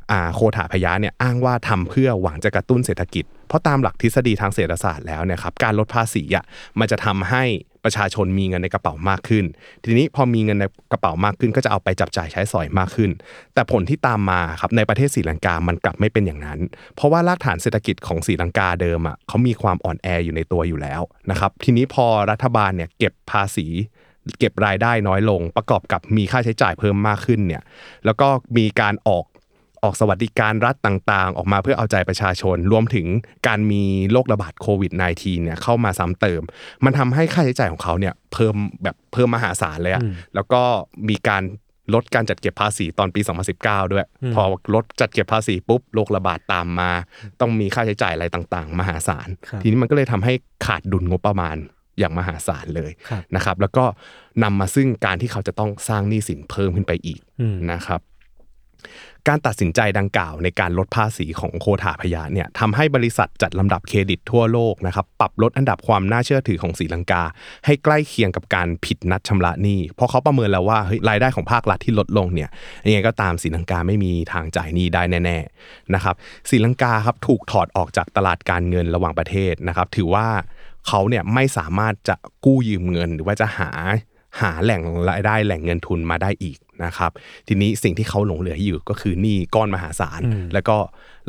อ่า โคถาพยาเนี่ยอ้างว่าทำเพื่อหวังจะกระตุ้นเศรษฐกิจ เพราะตามหลักทฤษฎีทางเศรษฐศาสตร์แล้วเนี่ยครับการลดภาษีอะมันจะทำให้ประชาชนมีเงินในกระเป๋ามากขึ้น ทีนี้พอมีเงินในกระเป๋ามากขึ้น ก็จะเอาไปจับจ่ายใช้สอยมากขึ้น แต่ผลที่ตามมาครับในประเทศศรีลังกา มันกลับไม่เป็นอย่างนั้น เพราะว่ารากฐานเศรษฐกิจของศรีลังกาเดิมอะเขามีความอ่อนแออยู่ในตัวอยู่แล้วนะครับทีนี้พอรัฐบาลเนี่ยเก็บภาษีเก็บรายได้น้อยลง ประกอบกับมีค่าใช้จ่ายเพิ่มมากขึ้นเนี่ยแล้วก็มีการออก ออกสวัสดิการรัฐต่างๆ ออกมาเพื่อเอาใจประชาชน รวมถึงการมีโรคระบาดโควิด -19 เนี่ยเข้ามาซ้ำเติม มันทำให้ค่าใช้จ่ายของเขาเนี่ยเพิ่มแบบเพิ่มมหาศาลเลยอะแล้วก็มีการลดการจัดเก็บภาษีตอนปี 2019 ด้วย พอลดจัดเก็บภาษีปุ๊บโรคระบาดตามมา ต้องมีค่าใช้จ่ายอะไรต่างๆ มหาศาลครับทีนี้มันก็เลยทำให้ขาดดุลงบประมาณอย่างมหาศาลเลยครับนะครับ แล้วก็นำมาซึ่งการที่เขาจะต้องสร้างหนี้สินเพิ่มขึ้นไปอีกอืมนะครับ การตัดสินใจดังกล่าวในการลดภาษีของโคถาพยาเนี่ยทำให้บริษัทจัดลำดับเครดิตทั่วโลกนะครับปรับลดอันดับความน่าเชื่อถือของศรีลังกา ให้ใกล้เคียงกับการผิดนัดชำระหนี้เพราะเขาประเมินแล้วว่าเฮ้ยรายได้ของภาครัฐที่ลดลงเนี่ยยังไงก็ตามศรีลังกาไม่มีทางจ่ายหนี้ได้แน่ๆนะครับศรีลังกาครับถูกถอดออกจากตลาดการเงินระหว่างประเทศนะครับถือว่าเขาเนี่ยไม่สามารถจะกู้ยืมเงินหรือว่าจะหา หาแหล่งรายได้แหล่งเงินทุนมาได้อีกนะครับทีนี้สิ่งที่เขาหลงเหลืออยู่ก็คือหนี้ก้อนมหาศาลแล้วก็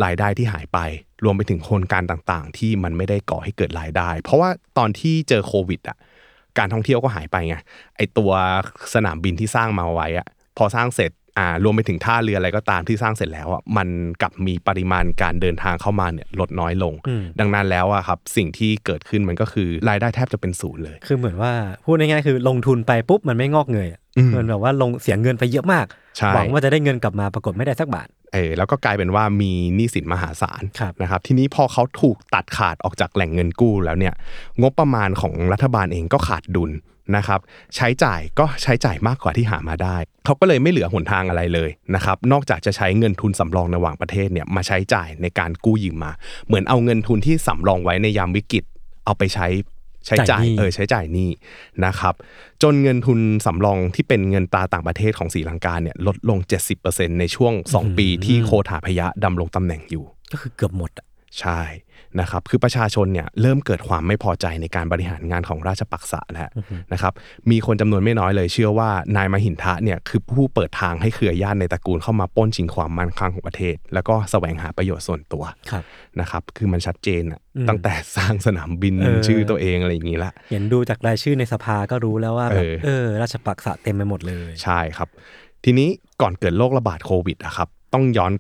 รายได้ที่หายไป รวมไปถึงโครงการต่างๆ ที่มันไม่ได้ก่อให้เกิดรายได้ เพราะว่าตอนที่เจอโควิดอะการท่องเที่ยวก็หายไปไงไอตัวสนามบินที่สร้างมาไว้อะพอสร้างเสร็จ อ่ารวมไปถึงท่าเรืออะไรก็ตามที่สร้างเสร็จแล้วอะมันกลับมีปริมาณการเดินทางเข้ามาเนี่ยลดน้อยลง ดังนั้นแล้วอะครับสิ่งที่เกิดขึ้นมันก็คือรายได้แทบจะเป็นศูนย์เลย คือเหมือนว่าพูดง่ายๆคือลงทุนไปปุ๊บมันไม่งอกเงยอะอืมมันแบบว่าลงเสียเงินไปเยอะมากใช่หวังว่าจะได้เงินกลับมาปรากฏไม่ได้สักบาทเออแล้วก็กลายเป็นว่ามีหนี้สินมหาศาลครับนะครับทีนี้พอเขาถูกตัดขาดออกจากแหล่งเงินกู้แล้วเนี่ยงบประมาณของรัฐบาลเองก็ขาดดุล นะครับใช้จ่ายก็ใช้จ่ายมากกว่าที่หามาได้ เขาก็เลยไม่เหลือหนทางอะไรเลยนะครับนอกจากจะใช้เงินทุนสำรองในระหว่างประเทศเนี่ยมาใช้จ่ายในการกู้ยืมมา เหมือนเอาเงินทุนที่สำรองไว้ในยามวิกฤตเอาไปใช้ใช้จ่ายจ่ายหนี้เออใช้จ่ายหนี้นะครับจนเงินทุนสำรองที่เป็นเงินตราต่างประเทศของศรีลังกาเนี่ยลดลง 70%ในช่วง 2 ปีที่โคถาพยะดำรงตำแหน่งอยู่ ก็คือเกือบหมดอะใช่ นะครับคือประชาชนเนี่ยเริ่มเกิดความไม่พอใจในการบริหารงานของราชปักษะแล้วนะครับมีคนจำนวนไม่น้อยเลย เชื่อว่านายมหินทะเนี่ยคือผู้เปิดทางให้เครือญาติในตระกูลเข้ามาปล้นชิงความมั่นคงของประเทศ แล้วก็แสวงหาประโยชน์ส่วนตัวครับนะครับคือมันชัดเจนอะอืมตั้งแต่สร้างสนามบินเออชื่อตัวเองอะไรอย่างนี้ละเห็นดูจากรายชื่อในสภาก็รู้แล้วว่าแบบเออเออราชปักษะเต็มไปหมดเลย ใช่ครับ ทีนี้ก่อนเกิดโรคระบาดโควิดอะครับต้องย้อน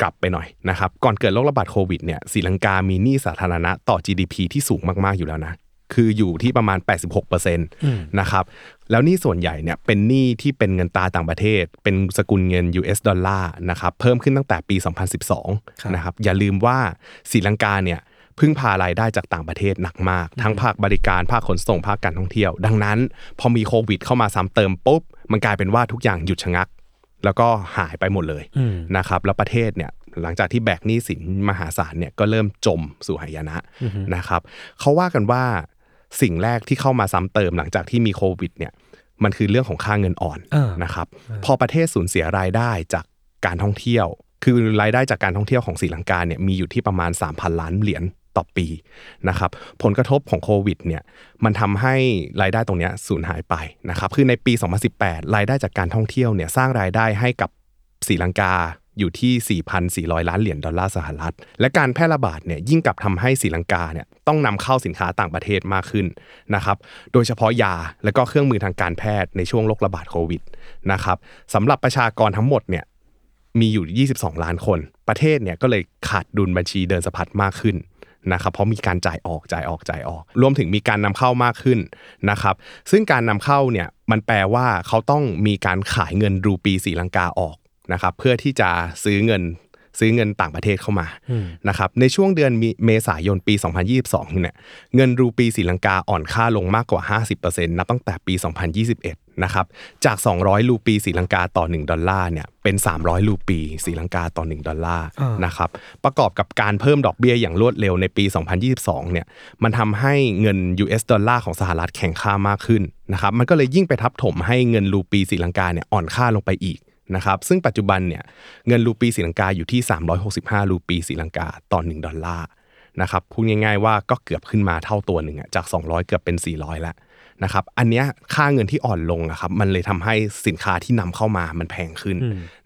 กลับไปหน่อยนะครับก่อนเกิดโรคระบาดโควิดเนี่ยศรีลังกามีหนี้สาธารณะต่อ GDP ที่สูงมากๆอยู่แล้วนะคืออยู่ที่ประมาณ 86%นะครับ แล้วหนี้ส่วนใหญ่เนี่ยเป็นหนี้ที่เป็นเงินตราต่างประเทศ เป็นสกุลเงิน US ดอลลาร์นะครับ เพิ่มขึ้นตั้งแต่ปีครับ2012 นะครับ อย่าลืมว่าศรีลังกาเนี่ยพึ่งพารายได้จากต่างประเทศหนักมาก ทั้งภาคบริการ ภาคขนส่ง ภาคการท่องเที่ยว ดังนั้น พอมีโควิดเข้ามาซ้ำเติมปุ๊บ มันกลายเป็นว่าทุกอย่างหยุดชะงัก แล้วก็หายไปหมดเลยอืมนะครับแล้วประเทศเนี่ยหลังจากที่แบกหนี้สินมหาศาลเนี่ยก็เริ่มจมสู่หายนะนะครับเขาว่ากันว่าสิ่งแรกที่เข้ามาซ้ำเติมหลังจากที่มีโควิดเนี่ยมันคือเรื่องของค่าเงินอ่อนเออนะครับพอประเทศสูญเสียรายได้จากการท่องเที่ยว คือรายได้จากการท่องเที่ยวของศรีลังกาเนี่ยมีอยู่ที่ประมาณ 3,000 ล้านเหรียญต่อปีนะครับผลกระทบของโควิดเนี่ยมันทำให้รายได้ตรงนี้สูญหายไปนะครับคือในปี 2018 รายได้จากการท่องเที่ยวเนี่ยสร้างรายได้ให้กับศรีลังกาอยู่ที่ 4,400 ล้านเหรียญดอลลาร์สหรัฐ และการแพร่ระบาดเนี่ยยิ่งกลับทำให้ศรีลังกาเนี่ยต้องนำเข้าสินค้าต่างประเทศมากขึ้นนะครับ โดยเฉพาะยาและก็เครื่องมือทางการแพทย์ในช่วงโรคระบาดโควิดนะครับสำหรับประชากรทั้งหมดเนี่ยมีอยู่ 22 ล้านคน ประเทศเนี่ยก็เลยขาดดุลบัญชีเดินสะพัดมากขึ้น นะครับเพราะมีการจ่ายออกจ่ายออกจ่ายออก รวมถึงมีการนำเข้ามากขึ้นนะครับซึ่งการนำเข้าเนี่ยมันแปลว่าเขาต้องมีการขายเงินรูปีสีลังกาออกนะครับเพื่อที่จะซื้อเงิน ซื้อเงินต่างประเทศเข้ามานะครับในช่วงเดือนมีเมษายนปี 2022เนี่ยเงินรูปีศรีลังกาอ่อนค่าลงมากกว่า 50%นับตั้งแต่ปี 2021นะครับจาก 200 รูปีศรีลังกาต่อ 1 ดอลลาร์เนี่ยเป็น 300 รูปีศรีลังกาต่อ 1 ดอลลาร์อ่านนะครับประกอบกับการเพิ่มดอกเบี้ยอย่างรวดเร็วในปี 2022เนี่ยมันทำให้เงิน US ดอลลาร์ของสหรัฐแข็งค่ามากขึ้นนะครับมันก็เลยยิ่งไปทับถมให้เงินรูปีศรีลังกาเนี่ยอ่อนค่าลงไปอีก นะครับซึ่งปัจจุบันเนี่ยเงินรูปีศรีลังกาอยู่ที่ 365 รูปีศรีลังกาต่อ1ดอลลาร์นะครับพูดง่ายๆว่าก็เกือบขึ้นมาเท่าตัวหนึ่งอะจาก 200 เกือบเป็น 400 แล้วนะครับอันเนี้ยค่าเงินที่อ่อนลงอะครับมันเลยทำให้สินค้าที่นำเข้ามามันแพงขึ้น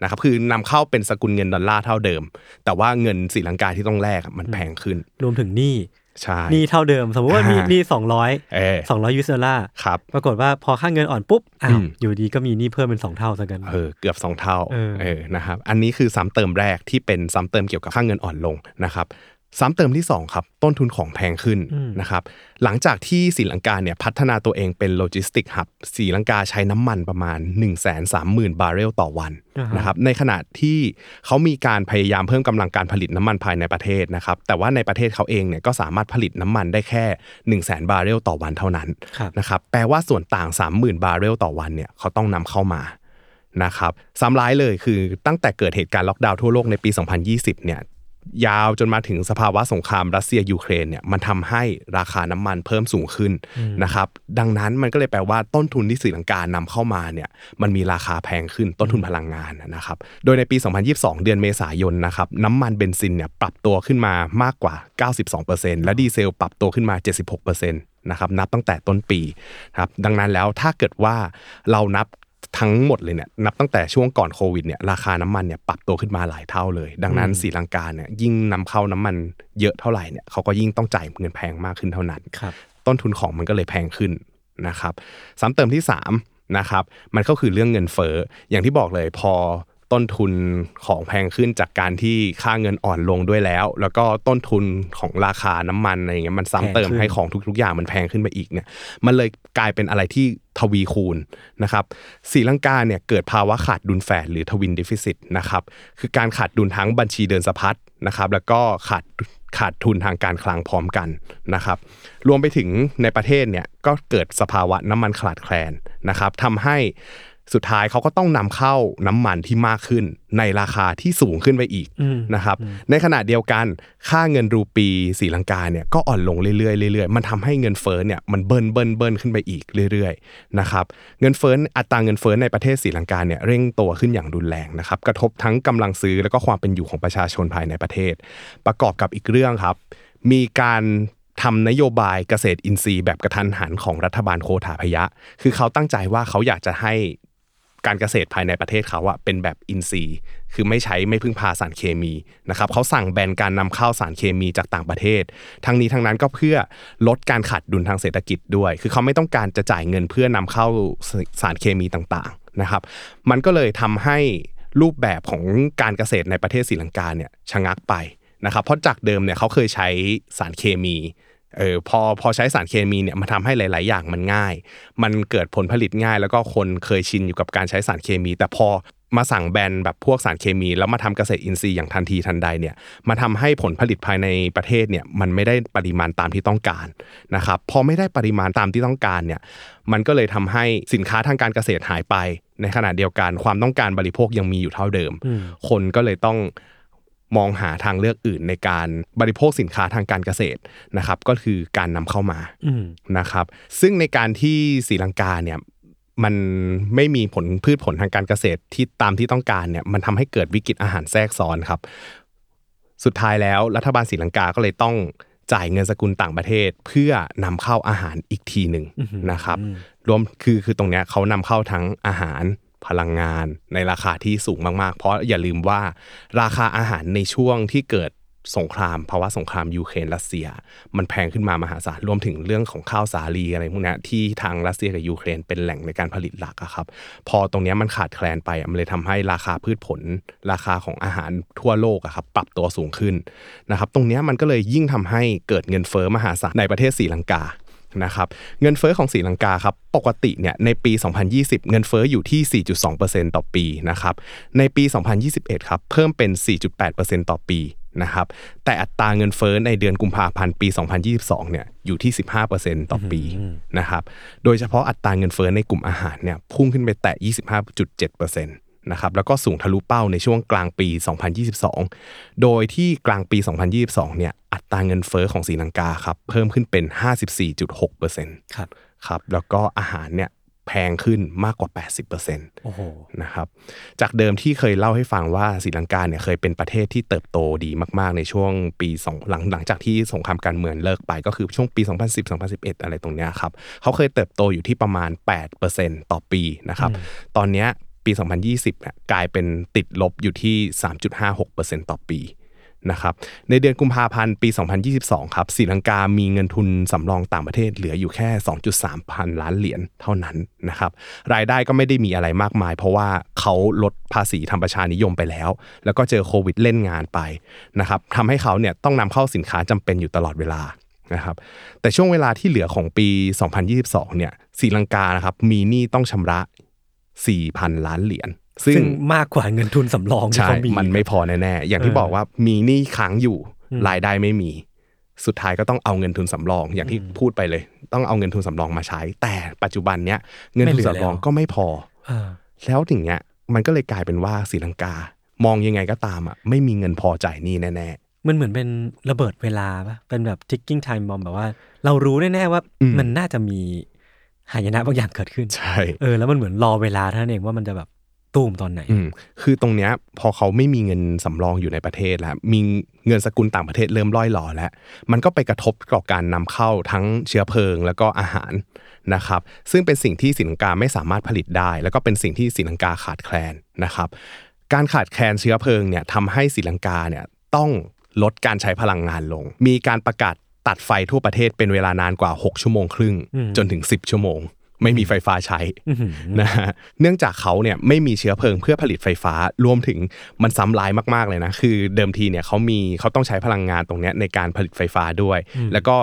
นะครับคือนำเข้าเป็นสกุลเงินดอลลาร์เท่าเดิม แต่ว่าเงินศรีลังกาที่ต้องแลกอะมันแพงขึ้น รวมถึงหนี้ ใช่หนี้เท่าเดิม สมมติว่ามีอ่าหนี้สองร้อยเออสองร้อย US ละครับปรากฏว่าพอค่าเงินอ่อนปุ๊บอ้าอืวมอยู่ดีก็มีหนี้เพิ่มเป็นสองเท่าซะกันเออเกือบ2เท่าเออเออนะครับอันนี้คือซ้ำเติมแรกที่เป็นซ้ำเติมเกี่ยวกับค่าเงินอ่อนลงนะครับ ซ้ำเติมที่สองครับ ต้นทุนของแพงขึ้นนะครับหลังจากที่ศรีลังกาเนี่ยพัฒนาตัวเองเป็น logistic hub ศรีลังกาใช้น้ำมันประมาณ 1 3 0 0 0 0 บาร์เรลต่อวันนะครับในขณะที่เขามีการพยายามเพิ่มกำลังการผลิตน้ำมันภายในประเทศนะครับแต่ว่าในประเทศเขาเองเนี่ยก็สามารถผลิตน้ำมันได้แค่ 1 0 0 0 0 0บาร์เรลต่อวันเท่านั้นครับนะครับแปลว่าส่วนต่าง 30,000 บาร์เรลต่อวันเนี่ยเขาต้องนำเข้ามานะครับซ้ำร้ายเลยคือตั้งแต่เกิดเหตุการณ์ล็อกดาวน์ทั่วโลกในปี 2020 เนี่ย ยาวจนมาถึงสภาวะสงครามรัสเซียยูเครนเนี่ยมันทำให้ราคาน้ำมันเพิ่มสูงขึ้นนะครับดังนั้นมันก็เลยแปลว่าต้นทุนที่ศรีลังกานำเข้ามาเนี่ยมันมีราคาแพงขึ้นต้นทุนพลังงานนะครับโดยในปี 2022 เดือนเมษายนนะครับน้ำมันเบนซินเนี่ยปรับตัวขึ้นมามากกว่า 92%และดีเซลปรับตัวขึ้นมา 76%นะครับนับตั้งแต่ต้นปีครับดังนั้นแล้วถ้าเกิดว่าเรานับ ทั้งหมดเลยเนี่ยนับตั้งแต่ช่วงก่อนโควิดเนี่ยราคาน้ำมันเนี่ยปรับตัวขึ้นมาหลายเท่าเลย ดังนั้นศรีลังกาเนี่ยยิ่งนำเข้าน้ำมันเยอะเท่าไหร่เนี่ยเขาก็ยิ่งต้องจ่ายเงินแพงมากขึ้นเท่านั้นครับต้นทุนของมันก็เลยแพงขึ้นนะครับซ้ำเติมที่3นะครับมันก็คือเรื่องเงินเฟ้ออย่างที่บอกเลยพอ ต้นทุนของแพงขึ้นจากการที่ค่าเงินอ่อนลงด้วยแล้ว แล้วก็ต้นทุนของราคาน้ำมันอะไรอย่างเงี้ยมันซ้ำเติมแพงขึ้นให้ของทุกๆอย่างมันแพงขึ้นไปอีกเนี่ยมันเลยกลายเป็นอะไรที่ทวีคูณนะครับศรีลังกาเนี่ยเกิดภาวะขาดดุลแฝดหรือ twin deficit นะครับคือการขาดดุลทั้งบัญชีเดินสะพัดนะครับแล้วก็ขาดขาดทุนทางการคลังพร้อมกันนะครับ รวมไปถึงในประเทศเนี่ยก็เกิดสภาวะน้ำมันขาดแคลนนะครับทำให้ สุดท้ายเขาก็ต้องนำเข้าน้ำมันที่มากขึ้น ในราคาที่สูงขึ้นไปอีกนะครับ ในขณะเดียวกันค่าเงินรูปีศรีลังกาเนี่ยก็อ่อนลงเรื่อยๆเรื่อยๆมันทำให้เงินเฟ้อเนี่ยมันเบิ้ลเบิ้ลเบิ้ลขึ้นไปอีกเรื่อยๆนะครับเงินเฟ้ออัตราเงินเฟ้อในประเทศศรีลังกาเนี่ยเร่งตัวขึ้นอย่างรุนแรงนะครับกระทบทั้งกำลังซื้อแล้วก็ความเป็นอยู่ของประชาชนภายในประเทศ ประกอบกับอีกเรื่องครับ มีการทำนโยบายเกษตรอินทรีย์แบบกระทันหันของรัฐบาลโคถาพยะ คือเขาตั้งใจว่าเขาอยากจะให้ การเกษตรภายในประเทศเขาอะเป็นแบบอินทรีย์ คือไม่ใช้ไม่พึ่งพาสารเคมีนะครับเขาสั่งแบนการนำเข้าสารเคมีจากต่างประเทศ ทั้งนี้ทั้งนั้นก็เพื่อลดการขาดดุลทางเศรษฐกิจด้วย คือเขาไม่ต้องการจะจ่ายเงินเพื่อนำเข้าสารเคมีต่างๆนะครับ มันก็เลยทำให้รูปแบบของการเกษตรในประเทศศรีลังกาเนี่ยชะงักไปนะครับเพราะจากเดิมเนี่ยเขาเคยใช้สารเคมี เออพอพอใช้สารเคมีเนี่ยมันทำให้หลาย ๆ อย่างมันง่าย มันเกิดผลผลิตง่าย แล้วก็คนเคยชินอยู่กับการใช้สารเคมี แต่พอมาสั่งแบนแบบพวกสารเคมี แล้วมาทำเกษตรอินทรีย์อย่างทันทีทันใดเนี่ยมาทำให้ผลผลิตภายในประเทศเนี่ยมันไม่ได้ปริมาณตามที่ต้องการนะครับพอไม่ได้ปริมาณตามที่ต้องการเนี่ยมันก็เลยทำให้สินค้าทางการเกษตรหายไป ในขณะเดียวกันความต้องการบริโภคยังมีอยู่เท่าเดิม คนก็เลยต้อง มองหาทางเลือกอื่นในการบริโภคสินค้าทางการเกษตรนะครับ ก็คือการนำเข้ามาอืมนะครับ ซึ่งในการที่ศรีลังกาเนี่ยมันไม่มีผลพืชผลทางการเกษตรที่ตามที่ต้องการเนี่ยมันทำให้เกิดวิกฤตอาหารแทรกซ้อนครับ สุดท้ายแล้วรัฐบาลศรีลังกาก็เลยต้องจ่ายเงินสกุลต่างประเทศ เพื่อนำเข้าอาหารอีกทีหนึ่งนะครับ รวมคือคือตรงเนี้ยเขานำเข้าทั้งอาหาร พลังงานในราคาที่สูงมากๆ เพราะอย่าลืมว่าราคาอาหารในช่วงที่เกิดสงครามภาวะสงครามยูเครนรัสเซีย มันแพงขึ้นมามหาศาลรวมถึงเรื่องของข้าวสาลีอะไรพวกนี้ที่ทางรัสเซียกับยูเครนเป็นแหล่งในการผลิตหลักอะครับ พอตรงนี้มันขาดแคลนไปมันเลยทำให้ราคาพืชผล ราคาของอาหารทั่วโลกอะครับปรับตัวสูงขึ้นนะครับตรงนี้มันก็เลยยิ่งทำให้เกิดเงินเฟ้อมหาศาลในประเทศศรีลังกา นะครับเงินเฟ้อของศรีลังกาครับปกติเนี่ยในปี 2020 เงินเฟ้ออยู่ที่ 4.2%ต่อปีนะครับในปี 2021 ครับเพิ่มเป็น 4.8%ต่อปีนะครับแต่อัตราเงินเฟ้อในเดือนกุมภาพันธ์ปี 2022 เนี่ยอยู่ที่ 15%ต่อปีนะครับโดยเฉพาะอัตราเงินเฟ้อในกลุ่มอาหารเนี่ยพุ่งขึ้นไปแตะ25.7%นะครับแล้วก็สูงทะลุเป้าในช่วงกลางปี 2022 โดยที่กลางปี 2022 เนี่ยอัตราเงินเฟ้อของศรีลังกาครับเพิ่มขึ้นเป็น 54.6%ครับครับแล้วก็อาหารเนี่ยแพงขึ้นมากกว่า 80%โอ้โหนะครับจากเดิมที่เคยเล่าให้ฟังว่าศรีลังกาเนี่ยเคยเป็นประเทศที่เติบโตดีมาก ๆ ในช่วงปีสองหลังหลังจากที่สงครามการเมืองเลิกไปก็คือช่วงปี 2010-2011 อะไรตรงเนี้ยครับเขาเคยเติบโตอยู่ที่ประมาณ 8%ต่อปีนะครับตอนเนี้ย ปี 2020เนี่ยกลายเป็นติดลบอยู่ที่ 3.56%ต่อปีนะครับในเดือนกุมภาพันธ์ปี 2022 ครับศรีลังกามีเงินทุนสำรองต่างประเทศเหลืออยู่แค่ 2.3 พันล้านเหรียญเท่านั้นนะครับรายได้ก็ไม่ได้มีอะไรมากมาย เพราะว่าเขาลดภาษีทำประชานิยมไปแล้ว แล้วก็เจอโควิดเล่นงานไปนะครับทำให้เขาเนี่ยต้องนำเข้าสินค้าจำเป็นอยู่ตลอดเวลานะครับแต่ช่วงเวลาที่เหลือของปี 2022 เนี่ยศรีลังกานะครับมีหนี้ต้องชำระ 4,000 ล้านเหรียญซึ่งมากกว่าเงินทุนสำรองที่ใช่เขามีมันไม่พอแน่ๆอย่างที่เออบอกว่ามีหนี้ค้างอยู่อืมรายได้ไม่มี สุดท้ายก็ต้องเอาเงินทุนสำรอง อย่างที่พูดไปเลย ต้องเอาเงินทุนสำรองมาใช้ แต่ปัจจุบันเนี้ยเงินทุนสำรองก็ไม่พออ่าแล้วถึงเนี้ยมันก็เลยกลายเป็นว่าศรีลังกา มองยังไงก็ตามอะไม่มีเงินพอจ่ายหนี้แน่มันเหมือนเป็นระเบิดเวลาปะเป็นแบบ ticking time bomb แบบว่า เรารู้แน่ๆว่าอืมมันน่าจะมี หายนะบางอย่างเกิดขึ้นๆใช่ เออ แล้วมันเหมือนรอเวลาเท่านั้นเองว่ามันจะแบบตูมตอนไหน อืม คือตรงเนี้ยพอเขาไม่มีเงินสำรองอยู่ในประเทศแล้ว มีเงินสกุลต่างประเทศเริ่มล่อยหล่อแล้ว มันก็ไปกระทบกับการนำเข้าทั้งเชื้อเพลิงแล้วก็อาหารนะครับ ซึ่งเป็นสิ่งที่ศรีลังกาไม่สามารถผลิตได้ แล้วก็เป็นสิ่งที่ศรีลังกาขาดแคลนนะครับ การขาดแคลนเชื้อเพลิงเนี่ยทำให้ศรีลังกาเนี่ยต้องลดการใช้พลังงานลง มีการประกาศ ตัดไฟทั่วประเทศเป็นเวลานานกว่า 6 ชั่วโมงครึ่งอืมจนถึง 10 ชั่วโมง ไม่มีไฟฟ้าใช้อื้อหือนะฮะเนื่องจากเขาเนี่ยไม่มีเชื้อเพลิงเพื่อผลิตไฟฟ้ารวมถึงมันซ้ำลายมากๆเลยนะ คือเดิมทีเนี่ยเขามีเขาต้องใช้พลังงานตรงเนี้ยในการผลิตไฟฟ้าด้วย แล้วก็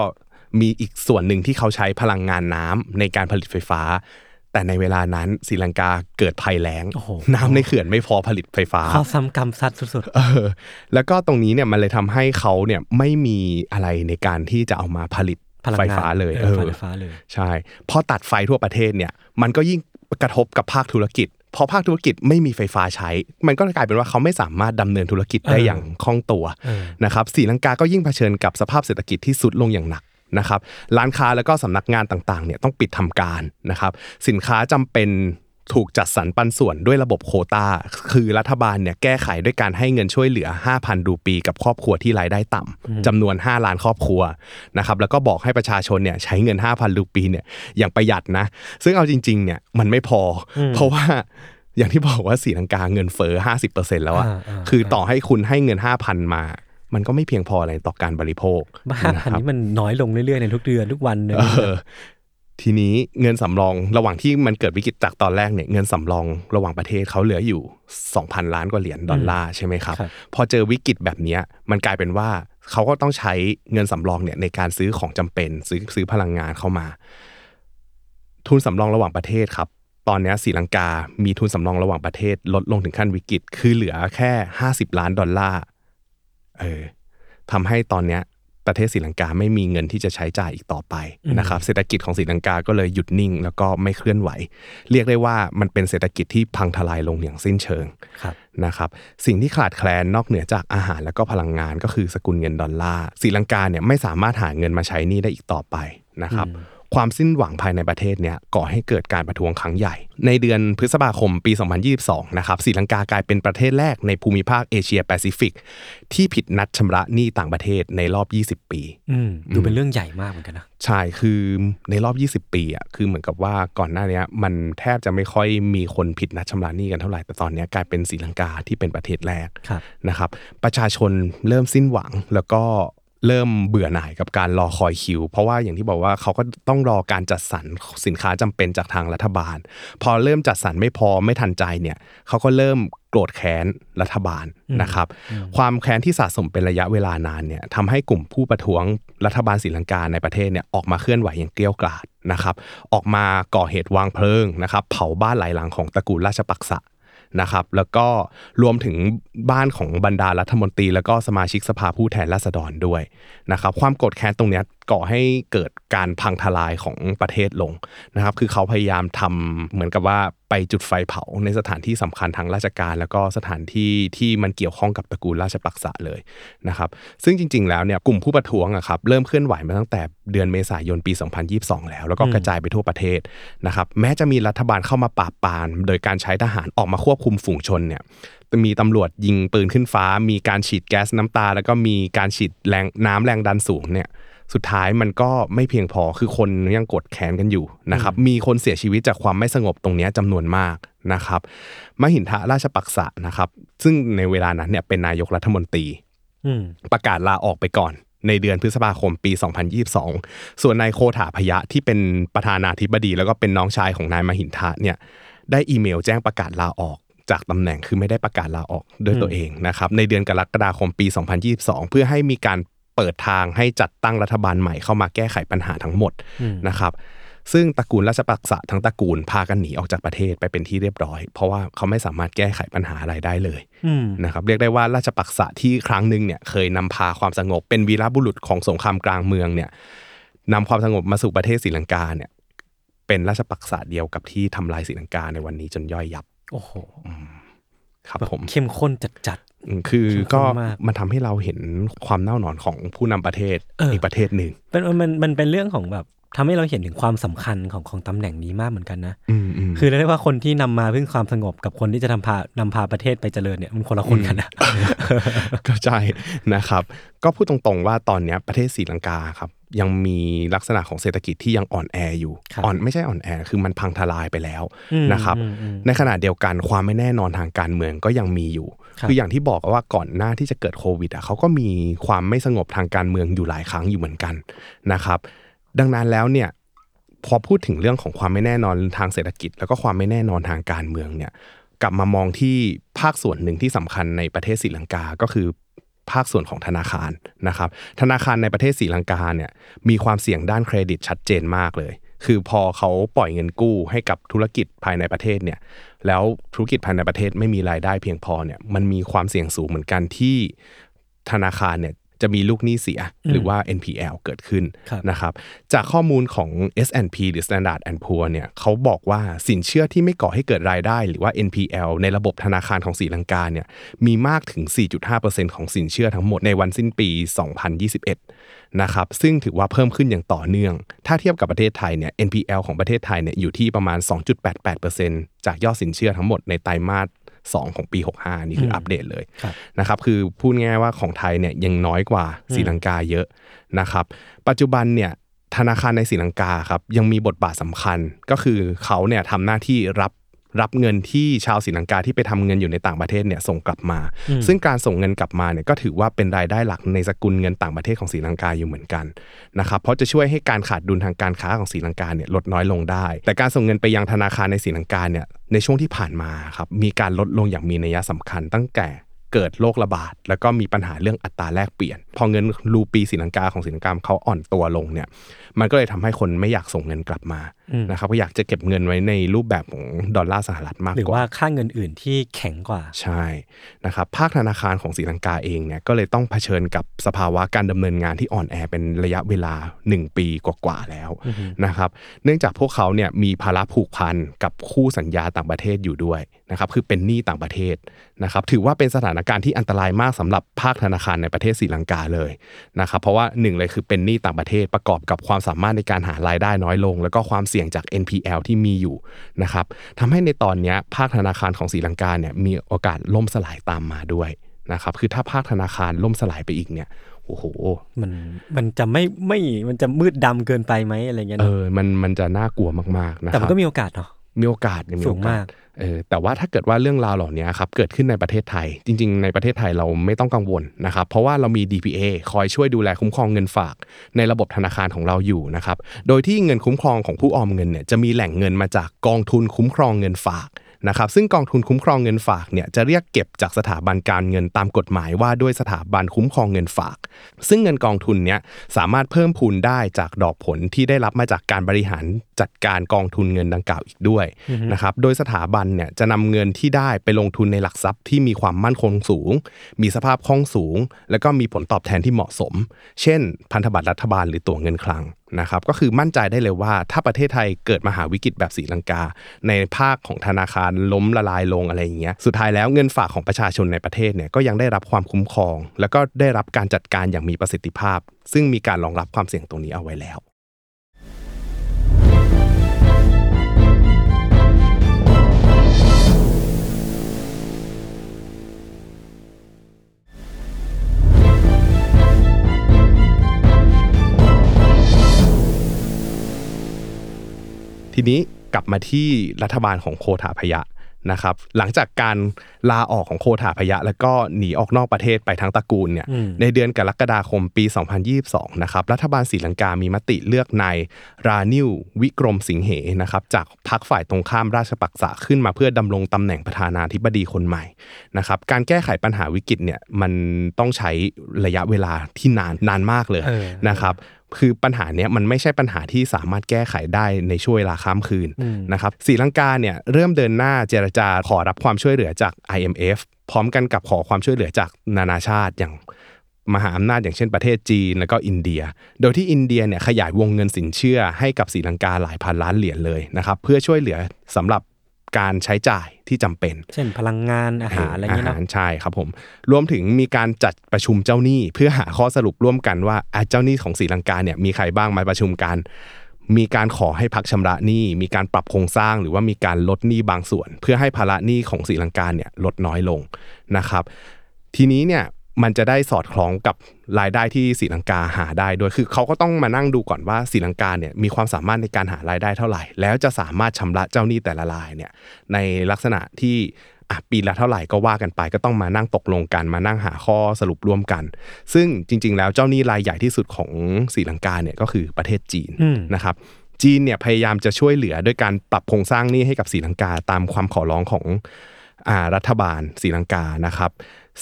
มีอีกส่วนหนึ่งที่เขาใช้พลังงานน้ำในการผลิตไฟฟ้า แต่ในเวลานั้นศรีลังกาเกิดภัยแล้งโอ้โหน้ำในเขื่อนไม่พอผลิตไฟฟ้าข้อซ้ำกรรมซัดสุดเออแล้วก็ตรงนี้เนี่ยมันเลยทำให้เขาเนี่ยไม่มีอะไรในการที่จะเอามาผลิตๆพลังไฟงานฟ้าเลยเอเอออไฟฟ้าเลยใช่พอตัดไฟทั่วประเทศเนี่ย มันก็ยิ่งกระทบกับภาคธุรกิจพอภาคธุรกิจไม่มีไฟฟ้าใช้ มันก็กลายเป็นว่าเขาไม่สามารถดำเนินธุรกิจได้เออออย่างคล่องตัวเออนะครับศรีลังกาก็ยิ่งเผชิญกับสภาพเศรษฐกิจที่สุดลงอย่างหนัก นะครับร้านค้าแล้วก็สำนักงานต่างๆเนี่ยต้องปิดทำการนะครับสินค้าจำเป็นถูกจัดสรรปันส่วนด้วยระบบโควตาคือรัฐบาลเนี่ยแก้ไขด้วยการให้เงินช่วยเหลือ 5,000 รูปีกับครอบครัวที่รายได้ต่ำจำนวน 5 ล้านครอบครัวนะครับแล้วก็บอกให้ประชาชนเนี่ยใช้เงิน 5,000 รูปีเนี่ยอย่างประหยัดนะ ซึ่งเอาจริงๆเนี่ยมันไม่พออเพราะว่าอย่างที่บอกว่าสีลังกาเงินเฟ้อ50%แล้วอะอ่าอ่าคือต่อให้คุณให้เงิน 5,000 มา มันก็ไม่เพียงพออะไรต่อการบริโภคบ้าพันนะครับนี้มันน้อยลงเรื่อยๆในทุกเดือนทุกวันเลยเออทีนี้เงินสำรองระหว่างที่มันเกิดวิกฤตจากตอนแรกเนี่ยเงินสำรองระหว่างประเทศเขาเหลืออยู่ 2,000 ล้านกว่าเหรียญดอลลาร์ใช่ไหมครับครับพอเจอวิกฤตแบบเนี้ยมันกลายเป็นว่าเขาก็ต้องใช้เงินสำรองเนี่ยในการซื้อของจำเป็นซื้อซื้อพลังงานเข้ามา ทุนสำรองระหว่างประเทศครับ ตอนเนี้ยศรีลังกามีทุนสำรองระหว่างประเทศลดลงถึงขั้นวิกฤต คือเหลือแค่ 50 ล้านดอลลาร์ เออทำให้ตอนเนี้ยประเทศศรีลังกาไม่มีเงินที่จะใช้จ่ายอีกต่อไปนะครับเศรษฐกิจของศรีลังกาก็เลยหยุดนิ่ง แล้วก็ไม่เคลื่อนไหว เรียกได้ว่ามันเป็นเศรษฐกิจที่พังทลายลงอย่างสิ้นเชิงครับนะครับสิ่งที่ขาดแคลนนอกเหนือจากอาหารและก็พลังงานก็คือสกุลเงินดอลลาร์ศรีลังกาเนี่ยไม่สามารถหาเงินมาใช้หนี้ได้อีกต่อไปนะครับ ความสิ้นหวังภายในประเทศเนี่ยก่อให้เกิดการประท้วงครั้งใหญ่ ในเดือนพฤษภาคมปี 2022 นะครับศรีลังกากลายเป็นประเทศแรกในภูมิภาคเอเชียแปซิฟิกที่ผิดนัดชำระหนี้ต่างประเทศในรอบ 20 ปีอืมดูเป็นเรื่องใหญ่มากเหมือนกันนะใช่คือในรอบ 20 ปีอะคือเหมือนกับว่าก่อนหน้าเนี้ยมันแทบจะไม่ค่อยมีคนผิดนัดชำระหนี้กันเท่าไหร่แต่ตอนเนี้ยกลายเป็นศรีลังกาที่เป็นประเทศแรกครับนะครับ ประชาชนเริ่มสิ้นหวังแล้วก็ เริ่มเบื่อหน่ายกับการรอคอยคิว เพราะว่าอย่างที่บอกว่าเขาก็ต้องรอการจัดสรรสินค้าจำเป็นจากทางรัฐบาล พอเริ่มจัดสรรไม่พอไม่ทันใจเนี่ยเขาก็เริ่มโกรธแค้นรัฐบาลนะครับ ความแค้นที่สะสมเป็นระยะเวลานานเนี่ยทำให้กลุ่มผู้ประท้วงรัฐบาลศรีลังกาในประเทศเนี่ยออกมาเคลื่อนไหวอย่างเกลี้ยวกล่อมนะครับ ออกมาก่อเหตุวางเพลิงนะครับ เผาบ้านหลายหลังของตระกูลราชปักษะ นะครับ แล้วก็รวมถึงบ้านของบรรดารัฐมนตรี แล้วก็สมาชิกสภาผู้แทนราษฎรด้วยนะครับ ความโกรธแค้นตรงเนี้ย ก่อให้เกิดการพังทลายของประเทศลงนะครับ คือเขาพยายามทำเหมือนกับว่าไปจุดไฟเผาในสถานที่สำคัญทางราชการ แล้วก็สถานที่ที่มันเกี่ยวข้องกับตระกูลราชปักษะเลยนะครับซึ่งจริง ๆ แล้วเนี่ยกลุ่มผู้ประท้วงอะครับเริ่มเคลื่อนไหวมาตั้งแต่เดือนเมษายนปี 2022 แล้ว แล้วก็กระจายไปทั่วประเทศนะครับแม้จะมีรัฐบาลเข้ามาปราบปรามโดยการใช้ทหารออกมาควบคุมฝูงชนเนี่ยมีตำรวจยิงปืนขึ้นฟ้า มีการฉีดแก๊สน้ำตา แล้วก็มีการฉีดแรงน้ำแรงดันสูงเนี่ย สุดท้ายมันก็ไม่เพียงพอคือคนยังกดแขนกันอยู่นะครับมีคนเสียชีวิตจากความไม่สงบตรงเนี้ยจำนวนมากนะครับมหินทะราชปักษะนะครับซึ่งในเวลานั้นเนี่ยเป็นนายกรัฐมนตรีอืมประกาศลาออกไปก่อนในเดือนพฤษภาคมปี 2022 ส่วนนายโคถาพยะที่เป็นประธานาธิบดีแล้วก็เป็นน้องชายของนายมหินทะเนี่ยได้อีเมลแจ้งประกาศลาออกจากตำแหน่งคือไม่ได้ประกาศลาออกด้วยตัวเองนะครับในเดือนกรกฎาคมปี 2022 เพื่อให้มีการ เปิดทางให้จัดตั้งรัฐบาลใหม่เข้ามาแก้ไขปัญหาทั้งหมดนะครับซึ่งตระกูลราชปักษะทั้งตระกูลพากันหนีออกจากประเทศไปเป็นที่เรียบร้อย เพราะว่าเขาไม่สามารถแก้ไขปัญหาอะไรได้เลยอืมนะครับเรียกได้ว่าราชปักษะที่ครั้งหนึ่งเนี่ยเคยนำพาความสงบเป็นวีรบุรุษของสงครามกลางเมืองเนี่ยนำความสงบมาสู่ประเทศศรีลังกาเนี่ยเป็นราชปักษะเดียวกับที่ทำลายศรีลังกาในวันนี้จนย่อยยับ โอ้โหครับแบบผมเข้มข้นจัดอืม คือเข้มข้นก็มากมันทำให้เราเห็นความเน่าหนอนของผู้นำประเทศเอออีกประเทศหนึ่งๆเป็นมันมันเป็นเรื่องของแบบทำให้เราเห็นถึงความสำคัญของของตำแหน่งนี้มากเหมือนกันนะอืมอืมคือเรียกได้ว่าคนที่นำมาเพื่อความสงบกับคนที่จะทำพานำพาประเทศไปเจริญเนี่ยมันคนละคนกันนะก็ใช่นะครับ ก็พูดตรงๆว่าตอนเนี้ยประเทศศรีลังกาครับยังมีลักษณะของเศรษฐกิจที่ยังอ่อนแออยู่ครับอ่อนไม่ใช่อ่อนแอ คือมันพังทลายไปแล้วอืมนะครับอืมอืมในขณะเดียวกันความไม่แน่นอนทางการเมืองก็ยังมีอยู่ คืออย่างที่บอกว่าก่อนหน้าที่จะเกิดโควิดอะเขาก็มีความไม่สงบทางการเมืองอยู่หลายครั้งอยู่เหมือนกันนะครับ ดังนั้นแล้วเนี่ยพอพูดถึงเรื่องของความไม่แน่นอนทางเศรษฐกิจ แล้วก็ความไม่แน่นอนทางการเมืองเนี่ยกลับมามองที่ภาคส่วนหนึ่งที่สำคัญในประเทศศรีลังกาก็คือภาคส่วนของธนาคารนะครับ ธนาคารในประเทศศรีลังกาเนี่ยมีความเสี่ยงด้านเครดิตชัดเจนมากเลย คือพอเขาปล่อยเงินกู้ให้กับธุรกิจภายในประเทศเนี่ย แล้วธุรกิจภายในประเทศไม่มีรายได้เพียงพอเนี่ยมันมีความเสี่ยงสูงเหมือนกันที่ธนาคารเนี่ยจะมีลูกหนี้เสียหรือว่า NPL เกิดขึ้นครับนะครับจากข้อมูลของ S&P หรือ Standard and Poor เนี่ยเขาบอกว่าสินเชื่อที่ไม่ก่อให้เกิดรายได้ หรือว่า NPL ในระบบธนาคารของศรีลังกาเนี่ยมีมากถึง 4.5%ของสินเชื่อทั้งหมดในวันสิ้นปี 2021 นะครับซึ่งถือว่าเพิ่มขึ้นอย่างต่อเนื่อง ถ้าเทียบกับประเทศไทยเนี่ย NPL ของประเทศไทยเนี่ยอยู่ที่ประมาณ 2.88%จากยอดสินเชื่อทั้งหมดในไตรมาส2 ของปี 65 นี่คืออัปเดตเลยครับนะครับคือพูดง่ายๆว่าของไทยเนี่ยยังน้อยกว่าศรีลังกาเยอะนะครับปัจจุบันเนี่ยธนาคารในศรีลังกาครับยังมีบทบาทสำคัญก็คือเขาเนี่ยทำหน้าที่รับ รับเงินที่ชาวศรีลังกาที่ไปทำเงินอยู่ในต่างประเทศเนี่ยส่งกลับมา ซึ่งการส่งเงินกลับมาเนี่ยก็ถือว่าเป็นรายได้หลักในสกุลเงินต่างประเทศของศรีลังกาอยู่เหมือนกันนะครับเพราะจะช่วยให้การขาดดุลทางการค้าของศรีลังกาเนี่ยลดน้อยลงได้ แต่การส่งเงินไปยังธนาคารในศรีลังกาเนี่ยในช่วงที่ผ่านมาครับมีการลดลงอย่างมีนัยสำคัญตั้งแต่ เกิดโรคระบาด แล้วก็มีปัญหาเรื่องอัตราแลกเปลี่ยน พอเงินรูปีศรีลังกาของศรีลังกาเขาอ่อนตัวลงเนี่ย มันก็เลยทำให้คนไม่อยากส่งเงินกลับมานะครับก็อยากจะเก็บเงินไว้ในรูปแบบของดอลลาร์สหรัฐมากหรือกว่าว่าค่าเงินอื่นที่แข็งกว่าใช่นะครับภาคธนาคารของศรีลังกาเองเนี่ยก็เลยต้องเผชิญกับสภาวะการดำเนินงานที่อ่อนแอเป็นระยะเวลา 1 ปีกว่าๆแล้วนะครับเนื่องจากพวกเขาเนี่ยมีภาระผูกพันกับคู่สัญญาต่างประเทศอยู่ด้วย นะครับคือเป็นหนี้ต่างประเทศนะครับถือว่าเป็นสถานการณ์ที่อันตรายมากสำหรับภาคธนาคารในประเทศศรีลังกาเลยนะครับเพราะว่าหนึ่งเลยคือเป็นหนี้ต่างประเทศประกอบกับความสามารถในการหารายได้น้อยลง แล้วก็ความเสี่ยงจาก NPL ที่มีอยู่นะครับทำให้ในตอนเนี้ยภาคธนาคารของศรีลังกาเนี่ยมีโอกาสล่มสลายตามมาด้วยนะครับคือถ้าภาคธนาคารล่มสลายไปอีกเนี่ยโอ้โห มันมันจะไม่ไม่มันจะมืดดำเกินไปไหมอะไรเงี้ยเอเนอะอมันมันจะน่ากลัวมากๆนะคแต่รับมันก็มีโอกาสเนาะมีโอกาสยังมีสูโองกาสมาก เออแต่ว่าถ้าเกิดว่าเรื่องราวเหล่านี้ครับเกิดขึ้นในประเทศไทย จริง ๆ ในประเทศไทยเราไม่ต้องกังวลนะครับ เพราะว่าเรามี DPA คอยช่วยดูแลคุ้มครองเงินฝาก ในระบบธนาคารของเราอยู่นะครับ โดยที่เงินคุ้มครองของผู้ออมเงินเนี่ยจะมีแหล่งเงินมาจากกองทุนคุ้มครองเงินฝาก นะครับซึ่งกองทุนคุ้มครองเงินฝากเนี่ยจะเรียกเก็บจากสถาบันการเงินตามกฎหมายว่าด้วยสถาบันคุ้มครองเงินฝาก ซึ่งเงินกองทุนเนี้ยสามารถเพิ่มพูนได้จากดอกผลที่ได้รับมาจากการบริหารจัดการกองทุนเงินดังกล่าวอีกด้วยนะครับโดยสถาบันเนี่ยจะนำเงินที่ได้ไปลงทุนในหลักทรัพย์ที่มีความมั่นคงสูง มีสภาพคล่องสูง แล้วก็มีผลตอบแทนที่เหมาะสม เช่น พันธบัตรรัฐบาลหรือตั๋วเงินคลัง นะครับก็คือมั่นใจได้เลยว่าถ้าประเทศไทยเกิดมหาวิกฤตแบบศรีลังกา ในภาคของธนาคารล้มละลายลงอะไรอย่างเงี้ยสุดท้ายแล้วเงินฝากของประชาชนในประเทศเนี่ยก็ยังได้รับความคุ้มครอง แล้วก็ได้รับการจัดการอย่างมีประสิทธิภาพ ซึ่งมีการรองรับความเสี่ยงตรงนี้เอาไว้แล้ว ทีนี้กลับมาที่รัฐบาลของโคถาพยะนะครับ หลังจากการลาออกของโคถาพยะ แล้วก็หนีออกนอกประเทศไปทั้งตระกูลเนี่ยอืมในเดือนกรกฎาคมปี 2022 นะครับรัฐบาลศรีลังกามีมติเลือกนายรานิววิกรมสิงเหนะครับจากพรรคฝ่ายตรงข้ามราชปักษะขึ้นมาเพื่อดำรงตำแหน่งประธานาธิบดีคนใหม่นะครับการแก้ไขปัญหาวิกฤตเนี่ยมันต้องใช้ระยะเวลาที่นานนานมากเลยเออนะครับ คือปัญหาเนี้ยมันไม่ใช่ปัญหาที่สามารถแก้ไขได้ในช่วงเวลาข้ามคืนอืมนะครับศรีลังกาเนี่ยเริ่มเดินหน้าเจรจาขอรับความช่วยเหลือจาก IMF พร้อมกันกับขอความช่วยเหลือจากนานาชาติอย่างมหาอำนาจอย่างเช่นประเทศจีนแล้วก็อินเดีย โดยที่อินเดียเนี่ยขยายวงเงินสินเชื่อให้กับศรีลังกาหลายพันล้านเหรียญเลยนะครับเพื่อช่วยเหลือสำหรับ การใช้จ่ายที่จำเป็น เช่นพลังงานอาหารอะไรเงี้ยอาเนาะหารใช่ครับผม รวมถึงมีการจัดประชุมเจ้าหนี้ เพื่อหาข้อสรุปร่วมกันว่าอะเจ้าหนี้ของศรีลังกาเนี่ยมีใครบ้างมาประชุมกัน มีการขอให้พักชำระหนี้ มีการปรับโครงสร้างหรือว่ามีการลดหนี้บางส่วน เพื่อให้ภาระหนี้ของศรีลังกาเนี่ยลดน้อยลงนะครับ ทีนี้เนี่ย มันจะได้สอดคล้องกับรายได้ที่ศรีลังกาหาได้ด้วยคือเขาก็ต้องมานั่งดูก่อนว่าศรีลังกาเนี่ยมีความสามารถในการหารายได้เท่าไหร่ แล้วจะสามารถชำระเจ้าหนี้แต่ละรายเนี่ยในลักษณะที่อะปีละเท่าไหร่ก็ว่ากันไป ก็ต้องมานั่งตกลงกันมานั่งหาข้อสรุปร่วมกัน ซึ่งจริง ๆ แล้วเจ้าหนี้รายใหญ่ที่สุดของศรีลังกาเนี่ยก็คือประเทศจีนอืมนะครับจีนเนี่ยพยายามจะช่วยเหลือด้วยการปรับโครงสร้างหนี้ให้กับศรีลังกาตามความขอร้องของอ่ารัฐบาลศรีลังกานะครับ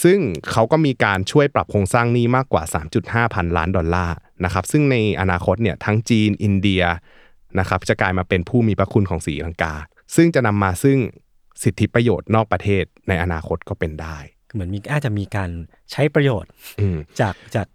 ซึ่งเขาก็มีการช่วยปรับโครงสร้างหนี้มากกว่า 3.5 พันล้านดอลลาร์นะครับซึ่งในอนาคตเนี่ยทั้งจีนอินเดียนะครับจะกลายมาเป็นผู้มีพระคุณของศรีลังกา ซึ่งจะนำมาซึ่งสิทธิประโยชน์นอกประเทศในอนาคตก็เป็นได้ เหมือนมีอาจจะมีการใช้ประโยชน์อืมจากจาก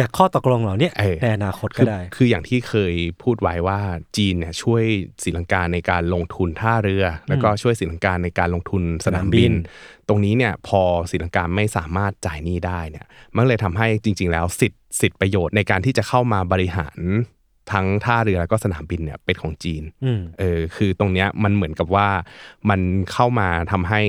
จากข้อตกลงเหล่าเนี้ยเออในอนาคตก็คือได้ คืออย่างที่เคยพูดไว้ว่าจีนเนี่ยช่วยศรีลังกาในการลงทุนท่าเรือ แล้วก็ช่วยศรีลังกาในการลงทุนสนามบินสนามบิตรงนี้เนี่ยพอศรีลังกาไม่สามารถจ่ายหนี้ได้เนี่ยมันเลยทำให้จริง ๆ แล้วสิทธิ์สิทธิประโยชน์ในการที่จะเข้ามาบริหารทั้งท่าเรือแล้วก็สนามบินเนี่ยเป็นของจีนอืมเออคือตรงเนี้ยมันเหมือนกับว่ามันเข้ามาทำให้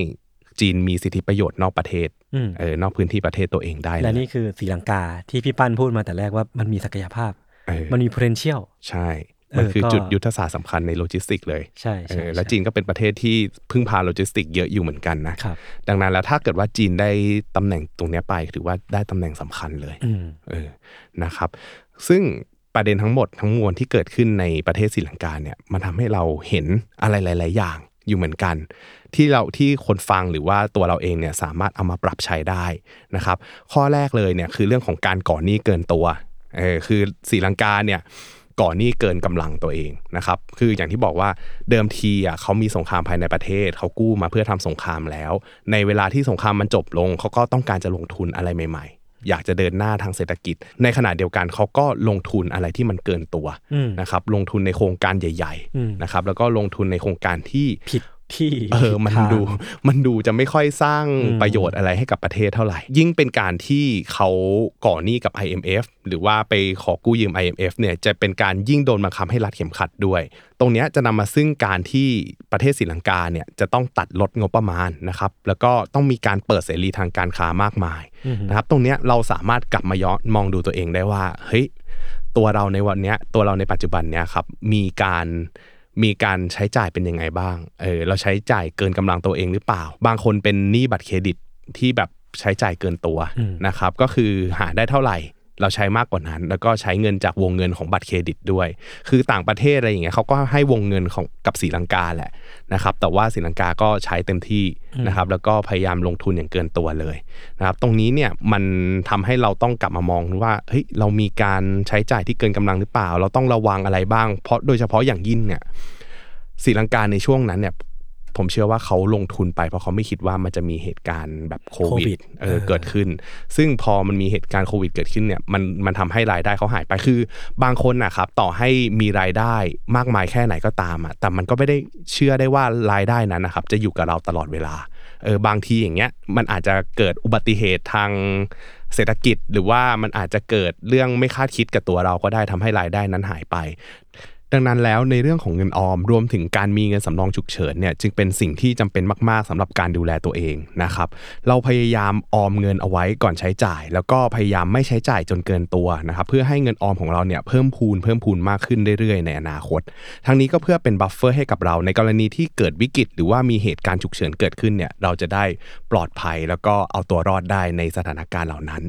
จีนมีสิทธิประโยชน์นอกประเทศอืมเออนอกพื้นที่ประเทศตัวเองได้เลยและนี่คือศรีลังกาที่พี่ปั้นพูดมาแต่แรกว่ามันมีศักยภาพเออมันมี potential ใช่เออมันคือก็จุดยุทธศาสตร์สำคัญในโลจิสติกเลยใช่เอใช่อแล้วใช่จีนก็เป็นประเทศที่พึ่งพาโลจิสติกเยอะอยู่เหมือนกันนะครับดังนั้นแล้วถ้าเกิดว่าจีนได้ตำแหน่งตรงเนี้ยไปถือว่าได้ตำแหน่งสำคัญเลยอืมเออนะครับ ซึ่งประเด็นทั้งหมดทั้งมวลที่เกิดขึ้นในประเทศศรีลังกาเนี่ยมันทำให้เราเห็นอะไรหลาย ๆ อย่าง อยู่เหมือนกัน ที่เราที่คนฟังหรือว่าตัวเราเองเนี่ยสามารถเอามาปรับใช้ได้นะครับ ข้อแรกเลยเนี่ยคือเรื่องของการก่อหนี้เกินตัวเออคือศรีลังกาเนี่ยก่อหนี้เกินกำลังตัวเองนะครับ คืออย่างที่บอกว่าเดิมทีอะเขามีสงครามภายในประเทศ เขากู้มาเพื่อทำสงครามแล้ว ในเวลาที่สงครามมันจบลง เขาก็ต้องการจะลงทุนอะไรใหม่ อยากจะเดินหน้าทางเศรษฐกิจ ในขณะเดียวกันเขาก็ลงทุนอะไรที่มันเกินตัวอืมนะครับลงทุนในโครงการใหญ่อืมๆนะครับแล้วก็ลงทุนในโครงการที่ผิด ที่เออมันทางดูมันดูจะไม่ค่อยสร้างอืมประโยชน์อะไรให้กับประเทศเท่าไหร่ ยิ่งเป็นการที่เขาก่อหนี้กับ IMF หรือว่าไปขอกู้ยืม IMF เนี่ยจะเป็นการยิ่งโดนบังคับให้รัดเข็มขัดด้วย ตรงเนี้ยจะนำมาซึ่งการที่ประเทศศรีลังกาเนี่ยจะต้องตัดลดงบประมาณนะครับแล้วก็ต้องมีการเปิดเสรีทางการค้ามากมายนะครับตรงเนี้ยเราสามารถกลับมาย้อนมองดูตัวเองได้ว่าเฮ้ยตัวเราในวันเนี้ยตัวเราในปัจจุบันเนี้ยครับมีการ มีการใช้จ่ายเป็นยังไงบ้าง เออเราใช้จ่ายเกินกำลังตัวเองหรือเปล่า บางคนเป็นหนี้บัตรเครดิตที่แบบใช้จ่ายเกินตัวนะครับ ก็คือหาได้เท่าไหร่ เราใช้มากกว่านั้น แล้วก็ใช้เงินจากวงเงินของบัตรเครดิตด้วย คือต่างประเทศอะไรอย่างเงี้ยเขาก็ให้วงเงินของกับศรีลังกาแหละนะครับ แต่ว่าศรีลังกาก็ใช้เต็มที่นะครับ แล้วก็พยายามลงทุนอย่างเกินตัวเลยนะครับ ตรงนี้เนี่ยมันทำให้เราต้องกลับมามองว่าเฮ้ยเรามีการใช้จ่ายที่เกินกำลังหรือเปล่า เราต้องระวังอะไรบ้าง เพราะโดยเฉพาะอย่างยิ่งเนี่ยศรีลังกาในช่วงนั้นเนี่ย ผมเชื่อว่าเขาลงทุนไป เพราะเขาไม่คิดว่ามันจะมีเหตุการณ์แบบโคโควิวิดดเอเอออเกิดขึ้น ซึ่งพอมันมีเหตุการณ์โควิดเกิดขึ้นเนี่ยมันมันทำให้รายได้เขาหายไปคือบางคนนะครับต่อให้มีรายได้มากมายแค่ไหนก็ตามอะแต่มันก็ไม่ได้เชื่อได้ว่ารายได้นั้นนะครับจะอยู่กับเราตลอดเวลาเออบางทีอย่างเงี้ยมันอาจจะเกิดอุบัติเหตุทางเศรษฐกิจ หรือว่ามันอาจจะเกิดเรื่องไม่คาดคิดกับตัวเราก็ได้ทำให้รายได้นั้นหายไป ดังนั้นแล้วในเรื่องของเงินออมรวมถึงการมีเงินสำรองฉุกเฉินเนี่ยจึงเป็นสิ่งที่จำเป็นมากๆสำหรับการดูแลตัวเองนะครับเราพยายามออมเงินเอาไว้ก่อนใช้จ่าย แล้วก็พยายามไม่ใช้จ่ายจนเกินตัวนะครับเพื่อให้เงินออมของเราเนี่ยเพิ่มพูนเพิ่มพูนมากขึ้นเรื่อยๆ ในอนาคต ทั้งนี้ก็เพื่อเป็น buffer ให้กับเราในกรณีที่เกิดวิกฤต หรือว่ามีเหตุการณ์ฉุกเฉินเกิดขึ้นเนี่ยเราจะได้ปลอดภัยแล้วก็เอาตัวรอดได้ในสถานการณ์เหล่านั้น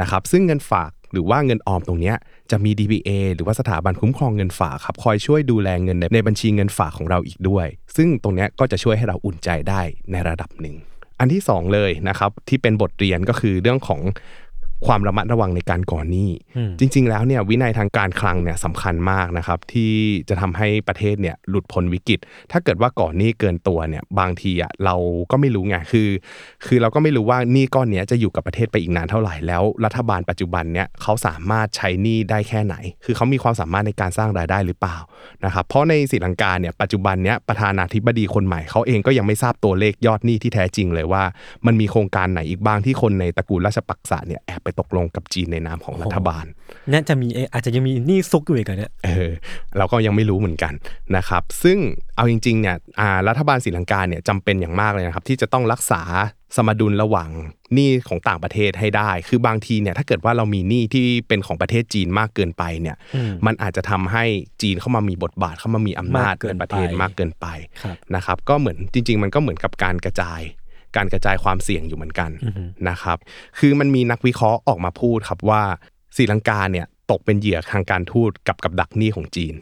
นะครับซึ่งเงินฝาก หรือว่าเงินออมตรงนี้จะมี DPA หรือว่าสถาบันคุ้มครองเงินฝากครับคอยช่วยดูแลเงินในในบัญชีเงินฝากของเราอีกด้วย ซึ่งตรงนี้ก็จะช่วยให้เราอุ่นใจได้ในระดับหนึ่งอันที่สองเลยนะครับที่เป็นบทเรียนก็คือเรื่องของ ความระมัดระวังในการก่อหนี้ จริง ๆ แล้วเนี่ยวินัยทางการคลังเนี่ยสำคัญมากนะครับที่จะทำให้ประเทศเนี่ยหลุดพ้นวิกฤต ถ้าเกิดว่าก่อหนี้เกินตัวเนี่ยบางทีอะเราก็ไม่รู้ไงคือ คือเราก็ไม่รู้ว่าหนี้ก้อนเนี้ยจะอยู่กับประเทศไปอีกนานเท่าไหร่แล้ว รัฐบาลปัจจุบันเนี่ยเขาสามารถใช้หนี้ได้แค่ไหน คือเขามีความสามารถในการสร้างรายได้หรือเปล่านะครับเพราะในศรีลังกาเนี่ยปัจจุบันเนี้ยประธานาธิบดีคนใหม่เขาเองก็ยังไม่ทราบตัวเลขยอดหนี้ที่แท้จริงเลยว่า มันมีโครงการไหนอีกบ้างที่คนในตระกูลราชปักษะเนี่ยแอบไปตกลงกับจีนในนามของรัฐบาลน่าจะมีเอ่ออาจจะยังมีหนี่ซุกอยู่อีกอะเนี่ยเออเราก็ยังไม่รู้เหมือนกันนะครับ ซึ่งเอาจริงๆเนี่ยอ่ารัฐบาลศรีลังกาเนี่ยจำเป็นอย่างมากเลยนะครับ ที่จะต้องรักษาสมดุลระหว่างหนี้ของต่างประเทศให้ได้ คือบางทีเนี่ยถ้าเกิดว่าเรามีหนี้ที่เป็นของประเทศจีนมากเกินไปเนี่ยอืมมันอาจจะทำให้จีนเข้ามามีบทบาทเข้ามามีอำนาจมากเกินในประเทศไปมากเกินไปครับนะครับ ก็เหมือนจริง ๆ มันก็เหมือนกับการกระจาย การกระจายความเสี่ยงอยู่เหมือนกันนะครับ คือมันมีนักวิเคราะห์ออกมาพูดครับว่าศรีลังกาเนี่ยตกเป็นเหยื่อทางการทูตกับกับดักหนี้ของจีน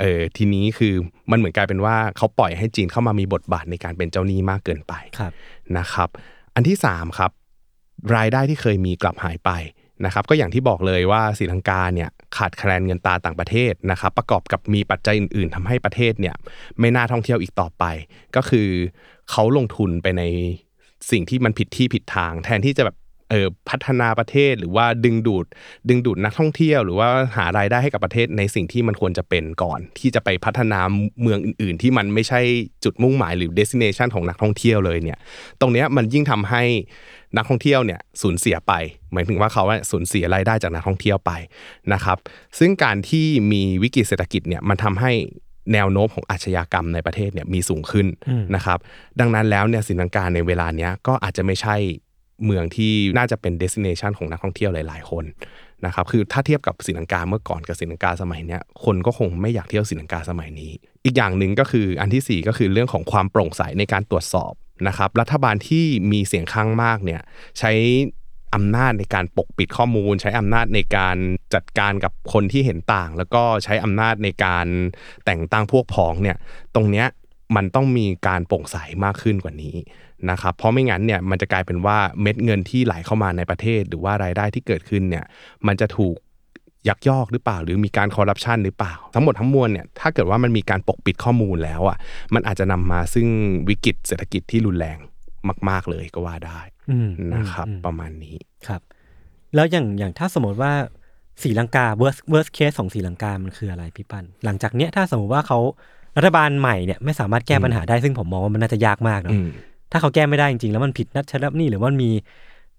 เออทีนี้คือมันเหมือนกลายเป็นว่าเขาปล่อยให้จีนเข้ามามีบทบาทในการเป็นเจ้าหนี้มากเกินไปครับนะครับ อันที่3ครับรายได้ที่เคยมีกลับหายไปนะครับ ก็อย่างที่บอกเลยว่าศรีลังกาเนี่ยขาดแคลนเงินตราต่างประเทศนะครับ ประกอบกับมีปัจจัยอื่น ๆทำให้ประเทศเนี่ยไม่น่าท่องเที่ยวอีกต่อไป ก็คือเขาลงทุนไปใน สิ่งที่มันผิดที่ผิดทาง แทนที่จะแบบเออพัฒนาประเทศหรือว่าดึงดูด ดึงดูดนักท่องเที่ยว หรือว่าหารายได้ให้กับประเทศในสิ่งที่มันควรจะเป็นก่อน ที่จะไปพัฒนาเมืองอื่น ๆ ที่มันไม่ใช่จุดมุ่งหมายหรือ destination ของนักท่องเที่ยวเลยเนี่ยตรงเนี้ยมันยิ่งทำให้นักท่องเที่ยวเนี่ยสูญเสียไป หมายถึงว่าเขาสูญเสียรายได้จากนักท่องเที่ยวไปนะครับ ซึ่งการที่มีวิกฤตเศรษฐกิจเนี่ยมันทำให้ แนวโน้มของอาชญากรรมในประเทศเนี่ยมีสูงขึ้นนะครับดังนั้นแล้วเนี่ยศรีลังกาในเวลาเนี้ยก็อาจจะไม่ใช่เมืองที่น่าจะเป็น destination ของนักท่องเที่ยวหลาย ๆ คนนะครับคือถ้าเทียบกับศรีลังกาเมื่อก่อนกับศรีลังกาสมัยเนี้ยคนก็คงไม่อยากเที่ยวศรีลังกาสมัยนี้ อีกอย่างหนึ่งก็คืออันที่สี่ก็คือเรื่องของความโปร่งใสในการตรวจสอบนะครับรัฐบาลที่มีเสียงข้างมากเนี่ยใช้ อำนาจในการปกปิดข้อมูล ใช้อำนาจในการจัดการกับคนที่เห็นต่าง แล้วก็ใช้อำนาจในการแต่งตั้งพวกพ้องเนี่ยตรงเนี้ยมันต้องมีการโปร่งใสมากขึ้นกว่านี้นะครับเพราะไม่งั้นเนี่ยมันจะกลายเป็นว่าเม็ดเงินที่ไหลเข้ามาในประเทศ หรือว่ารายได้ที่เกิดขึ้นเนี่ยมันจะถูกยักยอกหรือเปล่า หรือมีการคอร์รัปชันหรือเปล่า ทั้งหมดทั้งมวลเนี่ยถ้าเกิดว่ามันมีการปกปิดข้อมูลแล้วอะมันอาจจะนำมาซึ่งวิกฤตเศรษฐกิจที่รุนแรงมาก ๆเลยก็ว่าได้ นะครับอืมประมาณนี้ครับ แล้วอย่างอย่างถ้าสมมติว่าศรีลังกา worst worst case ของศรีลังกา มันคืออะไรพี่ปันหลังจากเนี้ยถ้าสมมติว่าเขารัฐบาลใหม่เนี่ยไม่สามารถแก้ปัญหาได้ซึ่งผมมองว่ามันน่าจะยากมากเนอะอืมถ้าเขาแก้ไม่ได้จริงๆ แล้วมันผิดนัดชำระหนี้หรือว่ามันมี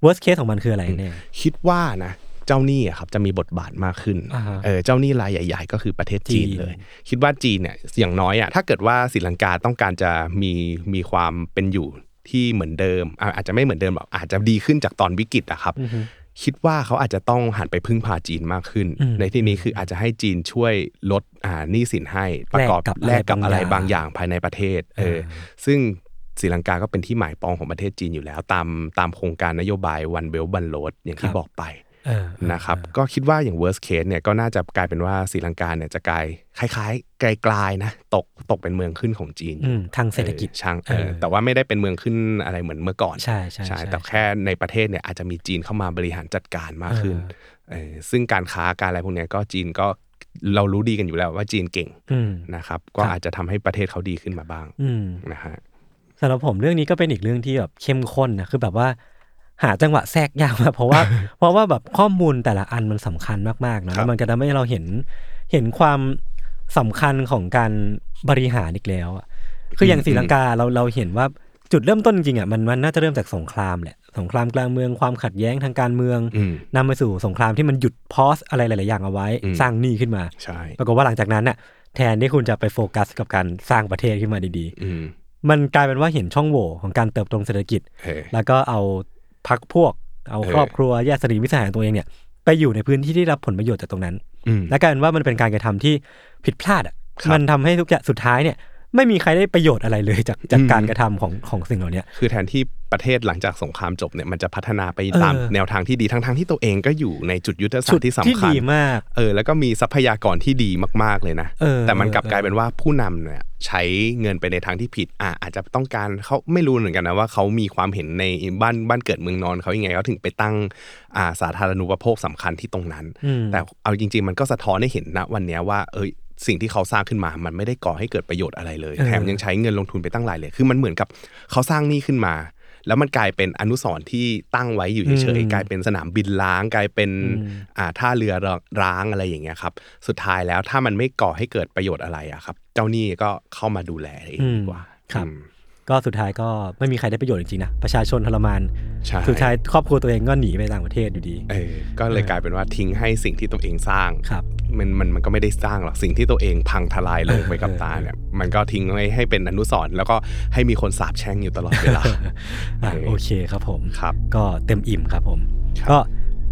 worst case ของมันคืออะไรแน่คิดว่านะเจ้าหนี้อะครับจะมีบทบาทมากขึ้นอ่าฮะเออเจ้าหนี้รายใหญ่ ๆ ก็คือประเทศจีนจีนเลย คิดว่าจีนเนี่ยอย่างน้อยอะถ้าเกิดว่าศรีลังกาต้องการจะมีมีความเป็นอยู่ ที่เหมือนเดิมอะอาจจะไม่เหมือนเดิมหรอกอาจจะดีขึ้นจากตอนวิกฤตอะครับอือฮึคิดว่าเขาอาจจะต้องหันไปพึ่งพาจีนมากขึ้นอืมในที่นี้คืออาจจะให้จีนช่วยลดอ่าหนี้สินให้ประกอบแลกกับแลกกับอะอะไรไรบาบางงออย่างย่างภายในประเทศเออเออซึ่งศรีลังกาก็เป็นที่หมายปองของประเทศจีนอยู่แล้ว ตามตามโครงการนโยบาย One Belt One Road อย่างที่บอกไปเออ นะครับก็คิดว่าอย่าง worst case เนี่ยก็น่าจะกลายเป็นว่าศรีลังกาเนี่ยจะกลายคล้ายๆไกลๆนะตกตกเป็นเมืองขึ้นของจีนอืมทางเศรษฐกิจออช่างเอเอออแต่ว่าไม่ได้เป็นเมืองขึ้นอะไรเหมือนเมื่อก่อนใช่ใช่ใช่แต่แค่ในประเทศเนี่ยอาจจะมีจีนเข้ามาบริหารจัดการมากขึ้นเออซึ่งการค้าการอะไรพวกเนี้ยก็จีนก็เรารู้ดีกันอยู่แล้วว่าจีนเก่งอืมนะครับก็ครับอาจจะทำให้ประเทศเขาดีขึ้นมาบ้างอืมนะฮะสำหรับผมเรื่องนี้ก็เป็นอีกเรื่องที่แบบเข้มข้นนะคือแบบว่า หาจังหวะแทรกยากมากเพราะว่า เพราะว่าแบบข้อมูลแต่ละอันมันสำคัญมากๆนะครัแล้บวมันก็ทำให้เราเห็นเห็นความสำคัญของการบริหารอีกแล้วอะคืออย่างศรีลังกาเราเราเห็นว่าจุดเริ่มต้นจริงๆอะมันมันน่าจะเริ่มจากสงครามแหละสงครามกลางเมืองความขัดแย้งทางการเมืองอืมนำไปสู่สงครามที่มันหยุดพอสอะไรหลาย ๆ อย่างเอาไว้อืมสร้างหนี้ขึ้นมาใช่ปรากฏว่าหลังจากนั้นน่ะแทนที่คุณจะไปโฟกัสกับการสร้างประเทศขึ้นมาดีอืมๆมันกลายเป็นว่าเห็นช่องโหว่ของการเติบโตทางเศรษฐกิจเออแล้วก็เอา พักพวก เอาเออครอบครัวญาติสนิทมิตรสหายของตัวเองเนี่ยไปอยู่ในพื้นที่ที่รับผลประโยชน์จากตรงนั้นอืมและกลายเป็นว่ามันเป็นการกระทำที่ผิดพลาดอะครับมันทำให้ทุกอย่างสุดท้ายเนี่ย ไม่มีใครได้ประโยชน์อะไรเลยจากจากอืมการกระทำของของสิ่งเหล่านี้คือแทนที่ประเทศหลังจากสงครามจบเนี่ยมันจะพัฒนาไปเออตามแนวทางที่ดีทั้งทางๆที่ตัวเองก็อยู่ในจุดยุทธศาสจุตดร์ที่สำที่คัญดีมากเออแล้วก็มีทรัพยากรที่ดีมากๆเลยนะเออแต่มันกลับเออกลายเป็นว่าผู้นำเนี่ยใช้เงินไปในทางที่ผิดอะอาจจะต้องการเขาไม่รู้เหมือนกันนะว่าเขามีความเห็นในบ้านบ้านเกิดเมืองนอนเขายังไงเขาถึงไปตั้งอ่าสาธารณูปโภคสำคัญที่ตรงนั้นอืมแต่เอาจริง ๆ มันก็สะท้อนให้เห็นนะวันเนี้ยว่า เอย สิ่งที่เขาสร้างขึ้นมา มันไม่ได้ก่อให้เกิดประโยชน์อะไรเลยเออแถมยังใช้เงินลงทุนไปตั้งหลายเลย คือมันเหมือนกับเขาสร้างหนี่ขึ้นมา แล้วมันกลายเป็นอนุสรณ์ที่ตั้งไว้อยู่เฉยๆกลายเป็นสนามบินล้าง กลายเป็นอ่าท่าเรือร้างอะไรอย่างเงี้ยครับ สุดท้ายแล้วถ้ามันไม่ก่อให้เกิดประโยชน์อะไรอะครับ เจ้าหนี้ก็เข้ามาดูแลเองดีกว่าครับอืม ก็สุดท้ายก็ไม่มีใครได้ประโยชน์จริงๆนะประชาชนทรมานใช่สุดท้ายครอบครัวตัวเองก็หนีไปต่างประเทศอยู่ดีเออก็เลยกลายเป็นว่าทิ้งให้สิ่งที่ตัวเองสร้างครับมันมันมันก็ไม่ได้สร้างหรอกสิ่งที่ตัวเองพังทลายลงไปกับเออตาเนี่ยมันก็ทิ้งไว้ให้เป็นอนุสรณ์แล้วก็ให้มีคนสาบแช่งอยู่ตลอดเวลาอะเออโอเคครับผมครับ ก็เต็มอิ่มครับผมครับก็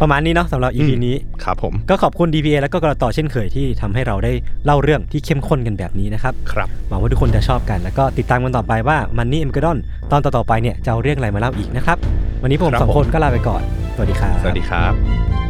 ประมาณนี้เนาะสำหรับ EP อืมนี้ครับผมก็ขอบคุณ DPA แล้วก็กระต่อเช่นเคยที่ทำให้เราได้เล่าเรื่องที่เข้มข้นกันแบบนี้นะครับครับหวังว่าทุกคนจะชอบกันแล้วก็ติดตามกันต่อไปว่ามันนี่เอ็มกระดอนตอนต่อๆไปเนี่ยจะเอาเรื่องอะไรมาเล่าอีกนะครับวันนี้ผมครับสองผมคนก็ลาไปก่อนสวัสดีครับสวัสดีครับ